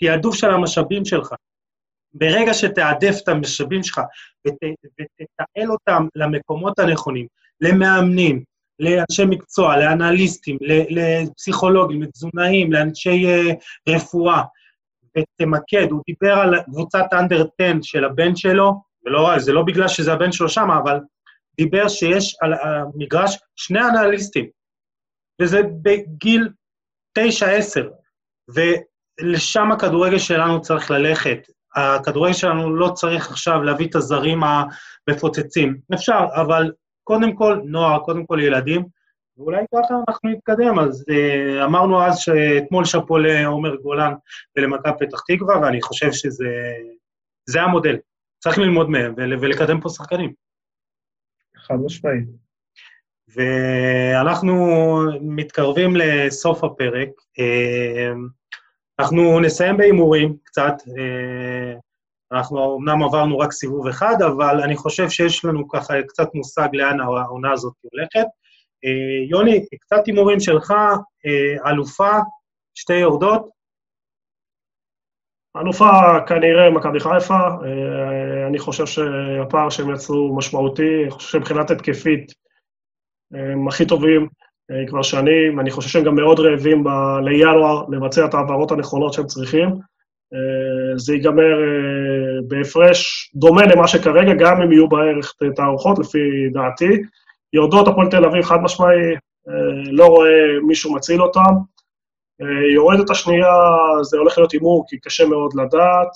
תעדוף של המשאבים שלך. ברגע שתעדף את המשאבים שלך ות, ותתעל אותם למקומות הנכונים, למאמנים, לאנשי מקצוע, לאנליסטים, לפסיכולוגים, לתזונאים, לאנשי uh, רפואה, ותמקד, הוא דיבר על קבוצת אנדר 10 של הבן שלו, ולא, זה לא בגלל שזה הבן שלו שם, אבל דיבר שיש על המגרש שני אנליסטים, וזה בגיל 9-10, ולשם הכדורגל שלנו צריך ללכת. הכדורגל שלנו לא צריך עכשיו להביא את הזרים המפוצצים. אפשר, אבל קודם כל נוער, קודם כל ילדים, ואולי ככה אנחנו נתקדם. אז uh, אמרנו אז שאתמול שאפו לעומר גולן ולמכבי פתח תקווה, ואני חושב שזה המודל. צריך ללמוד מהם ולקדם פה שחקנים. חד משמעית. ואנחנו מתקרבים לסוף הפרק. אה, אנחנו נסיים בהימורים קצת. אה, אנחנו אמנם עברנו רק סיבוב אחד, אבל אני חושב שיש לנו ככה קצת מושג לאן העונה הזאת הולכת. אה, יוני, קצת הימורים שלך, אלופה, שתי יורדות. אלופה כנראה מכבי חיפה, אני חושב שהפער שהם יצרו משמעותי, אני חושב שמבחינת התקפית הם הכי טובים אה, כבר שנים, אני חושב שהם גם מאוד רעבים ב- לינואר לבצע את ההעברות הנכונות שהם צריכים. אה, זה ייגמר אה, בהפרש דומה למה שכרגע, גם אם יהיו בערך תערוכות, לפי דעתי. יורדות הפועל תל אביב, חד משמעי, לא רואה מישהו מציל אותם. יורדת השנייה, זה הולך להיות הימור, כי קשה מאוד לדעת.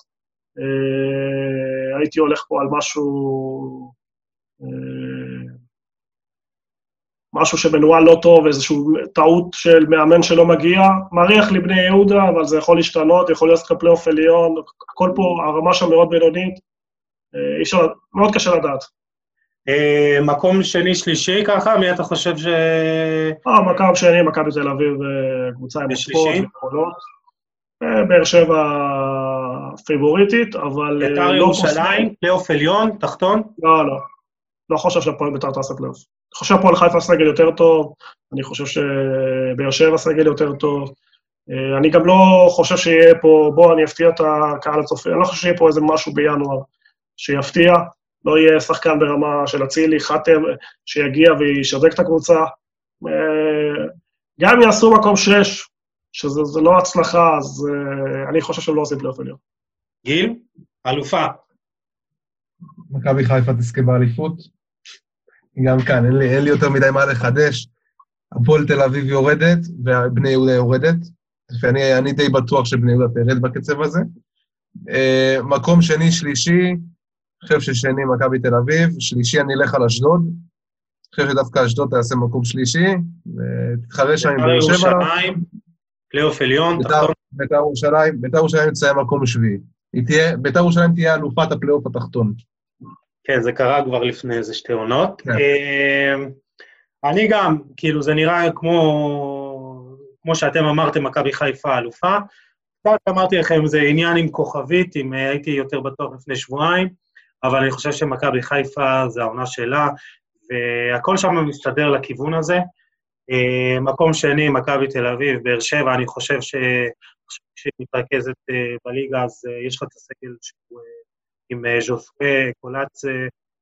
הייתי הולך פה על משהו... משהו שמנוהל לא טוב, איזושהי טעות של מאמן שלא מגיע, מריח לבני יהודה, אבל זה יכול להשתנות, יכול להיות כאן פלייאוף עליון, הכל פה, הרמה שם מאוד בינונית, אה, אי אפשר, מאוד קשה לדעת. אה, מקום שני-שלישי ככה, מי אתה חושב ש... אה, מקום שני, מכבי תל אביב, אה, קבוצה עם ספורט ויכולות. באר שבע פייבוריטית, אבל... בית"ר ירושלים, פלייאוף עליון, תחתון? לא, לא. לא חושב שהפועל בית"ר תעשה פלייאוף. אני חושב שהפועל חיפה סגל יותר טוב, אני חושב שבאר שבע סגל יותר טוב. אה, אני גם לא חושב שיהיה פה, בוא, אני אפתיע את הקהל הצופה, אני לא חושב שיהיה פה איזה משהו בינואר שיפתיע. לא יהיה שחקן ברמה של אצילי, חתם, שיגיע וישדרג את הקבוצה. אה, גם אם יעשו מקום שש, שזה לא הצלחה, אז אה, אני חושב שהם לא עושים פלייאוף עליון. גיל, אלופה. מכבי חיפה תזכה באליפות. גם כאן, אין לי, אין לי יותר מדי מה לחדש. הפועל תל אביב יורדת, ובני יהודה יורדת. ואני אני די בטוח שבני יהודה תרד בקצב הזה. Uh, מקום שני, שלישי, אני חושב ששני מכבי תל אביב, שלישי אני אלך על אשדוד. אני חושב שדווקא אשדוד תעשה מקום שלישי, ותתחרה שם עם באר שבע. בית"ר ירושלים, פלייאוף עליון, תחתון. בית"ר ירושלים, בית"ר ירושלים תסיים מקום שביעי. בית"ר ירושלים תהיה אלופת הפלייאוף התחתון. כן, זה קרה כבר לפני איזה שתי עונות. כן. אמ, אני גם, כאילו, זה נראה כמו, כמו שאתם אמרתם, מכבי חיפה אלופה. קצת אמרתי לכם, זה עניין עם כוכבית, אם אה, הייתי יותר בטוח לפני שבועיים, אבל אני חושב שמכבי חיפה זה העונה שלה, והכל שם מסתדר לכיוון הזה. אה, מקום שני, מכבי תל אביב, באר שבע, אני חושב שכשהיא מתרכזת אה, בליגה, אז יש לך את הסגל שהוא עם אה, ז'וספה, קולאץ,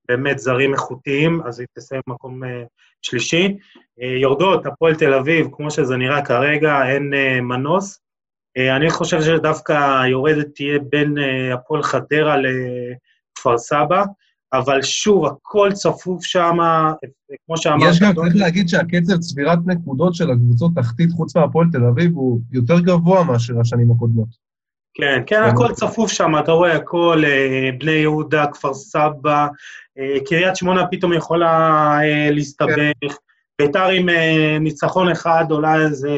באמת זרים איכותיים, אז היא תסיים מקום אה, שלישי. אה, יורדות, הפועל תל אביב, כמו שזה נראה כרגע, אין מנוס. אני חושב שדווקא יורדת תהיה בין הפועל חדרה לכפר סבא, אבל שוב, הכל צפוף שם, כמו שאמרת... יש גם, צריך להגיד שהקצב צבירת נקודות של הקבוצות תחתית חוץ מהפועל תל אביב הוא יותר גבוה מאשר השנים הקודמות. כן, כן, הכל צפוף שם, אתה רואה הכל, אה, בני יהודה, כפר סבא, אה, קריית שמונה פתאום יכולה אה, להסתבך, כן. ביתר עם ניצחון אחד עולה איזה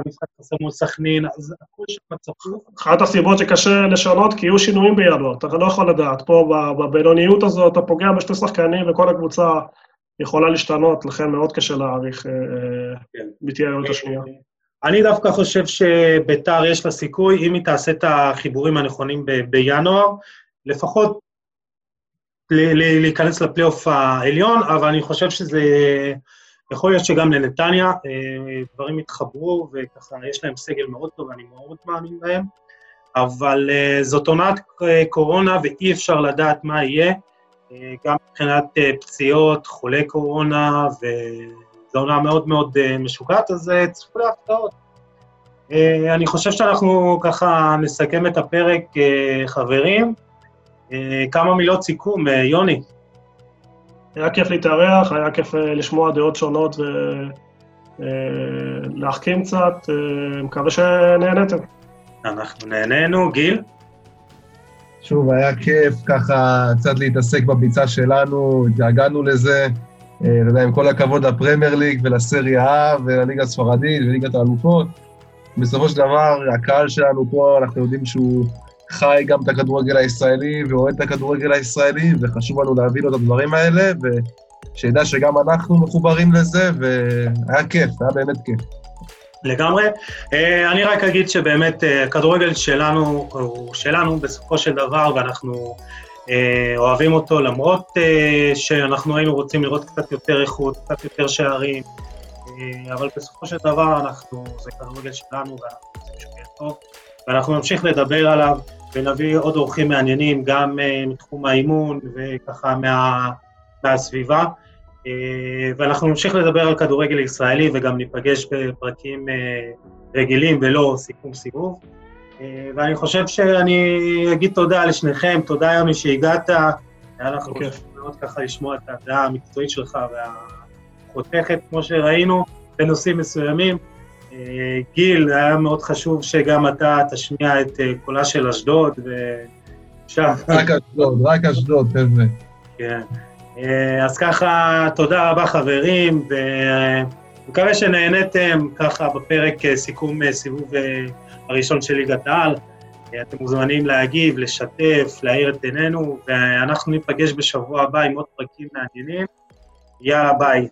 לך משחק חסר מול סכנין, אז הכל שם צפוף. אחת הסיבות שקשה לשנות, כי יהיו שינויים בינואר, אתה לא יכול לדעת. פה בבינוניות הזאת, אתה פוגע בשתי שחקנים וכל הקבוצה יכולה להשתנות, לכן מאוד קשה להעריך כן. מי תהיה העלות השנייה. אני דווקא חושב שביתר יש לה סיכוי, אם היא תעשה את החיבורים הנכונים ב- בינואר, לפחות להיכנס לפלייאוף העליון, אבל אני חושב שזה... יכול להיות שגם לנתניה אה, דברים יתחברו, וככה יש להם סגל מאוד טוב, אני מאוד מאמין בהם, אבל אה, זאת עונת אה, קורונה ואי אפשר לדעת מה יהיה, גם מבחינת פציעות, חולי קורונה, וזו עונה מאוד מאוד אה, משוגעת, אז אה, צפו להפתעות. אה, אני חושב שאנחנו ככה נסכם את הפרק, חברים. כמה מילות סיכום, יוני. היה כיף להתארח, היה כיף לשמוע דעות שונות ולהחכים קצת, מקווה שנהנתם. אנחנו נהנינו, גיל? שוב, היה כיף ככה קצת להתעסק בביצה שלנו, התגעגענו לזה. אה, אתה יודע, עם כל הכבוד לפרמייר ליג ולסריה A ולליגה הספרדית וליגת האלופות. בסופו של דבר, הקהל שלנו פה, אנחנו יודעים שהוא חי גם את הכדורגל הישראלי ואוהד את הכדורגל הישראלי, וחשוב לנו להביא לו את הדברים האלה, ושידע שגם אנחנו מחוברים לזה, והיה כיף, היה באמת כיף. לגמרי. אה, אני רק אגיד שבאמת אה, הכדורגל שלנו הוא שלנו בסופו של דבר, ואנחנו אוהבים אותו, למרות שאנחנו היינו רוצים לראות קצת יותר איכות, קצת יותר שערים, אבל בסופו של דבר אנחנו, זה כדורגל שלנו, ואנחנו רוצים שהוא יהיה טוב, ואנחנו נמשיך לדבר עליו, ונביא עוד אורחים מעניינים, גם מתחום האימון וככה מה, מהסביבה. ואנחנו נמשיך לדבר על כדורגל ישראלי וגם ניפגש בפרקים רגילים ולא סיכום סיבוב. ואני חושב שאני אגיד תודה לשניכם, תודה יומי שהגעת, היה לך כיף מאוד ככה לשמוע את הדעה המקצועית שלך והחותכת, כמו שראינו, בנושאים מסוימים. גיל, היה מאוד חשוב שגם אתה תשמיע את קולה של אשדוד, ושם... רק אשדוד, רק אשדוד, חבר'ה. כן. אז ככה, תודה רבה חברים, ומקווה שנהניתם ככה בפרק סיכום סיבוב הראשון של ליגת העל. אתם מוזמנים להגיב, לשתף, להאיר את עינינו, ואנחנו ניפגש בשבוע הבא עם עוד פרקים מעניינים. יאללה, ביי.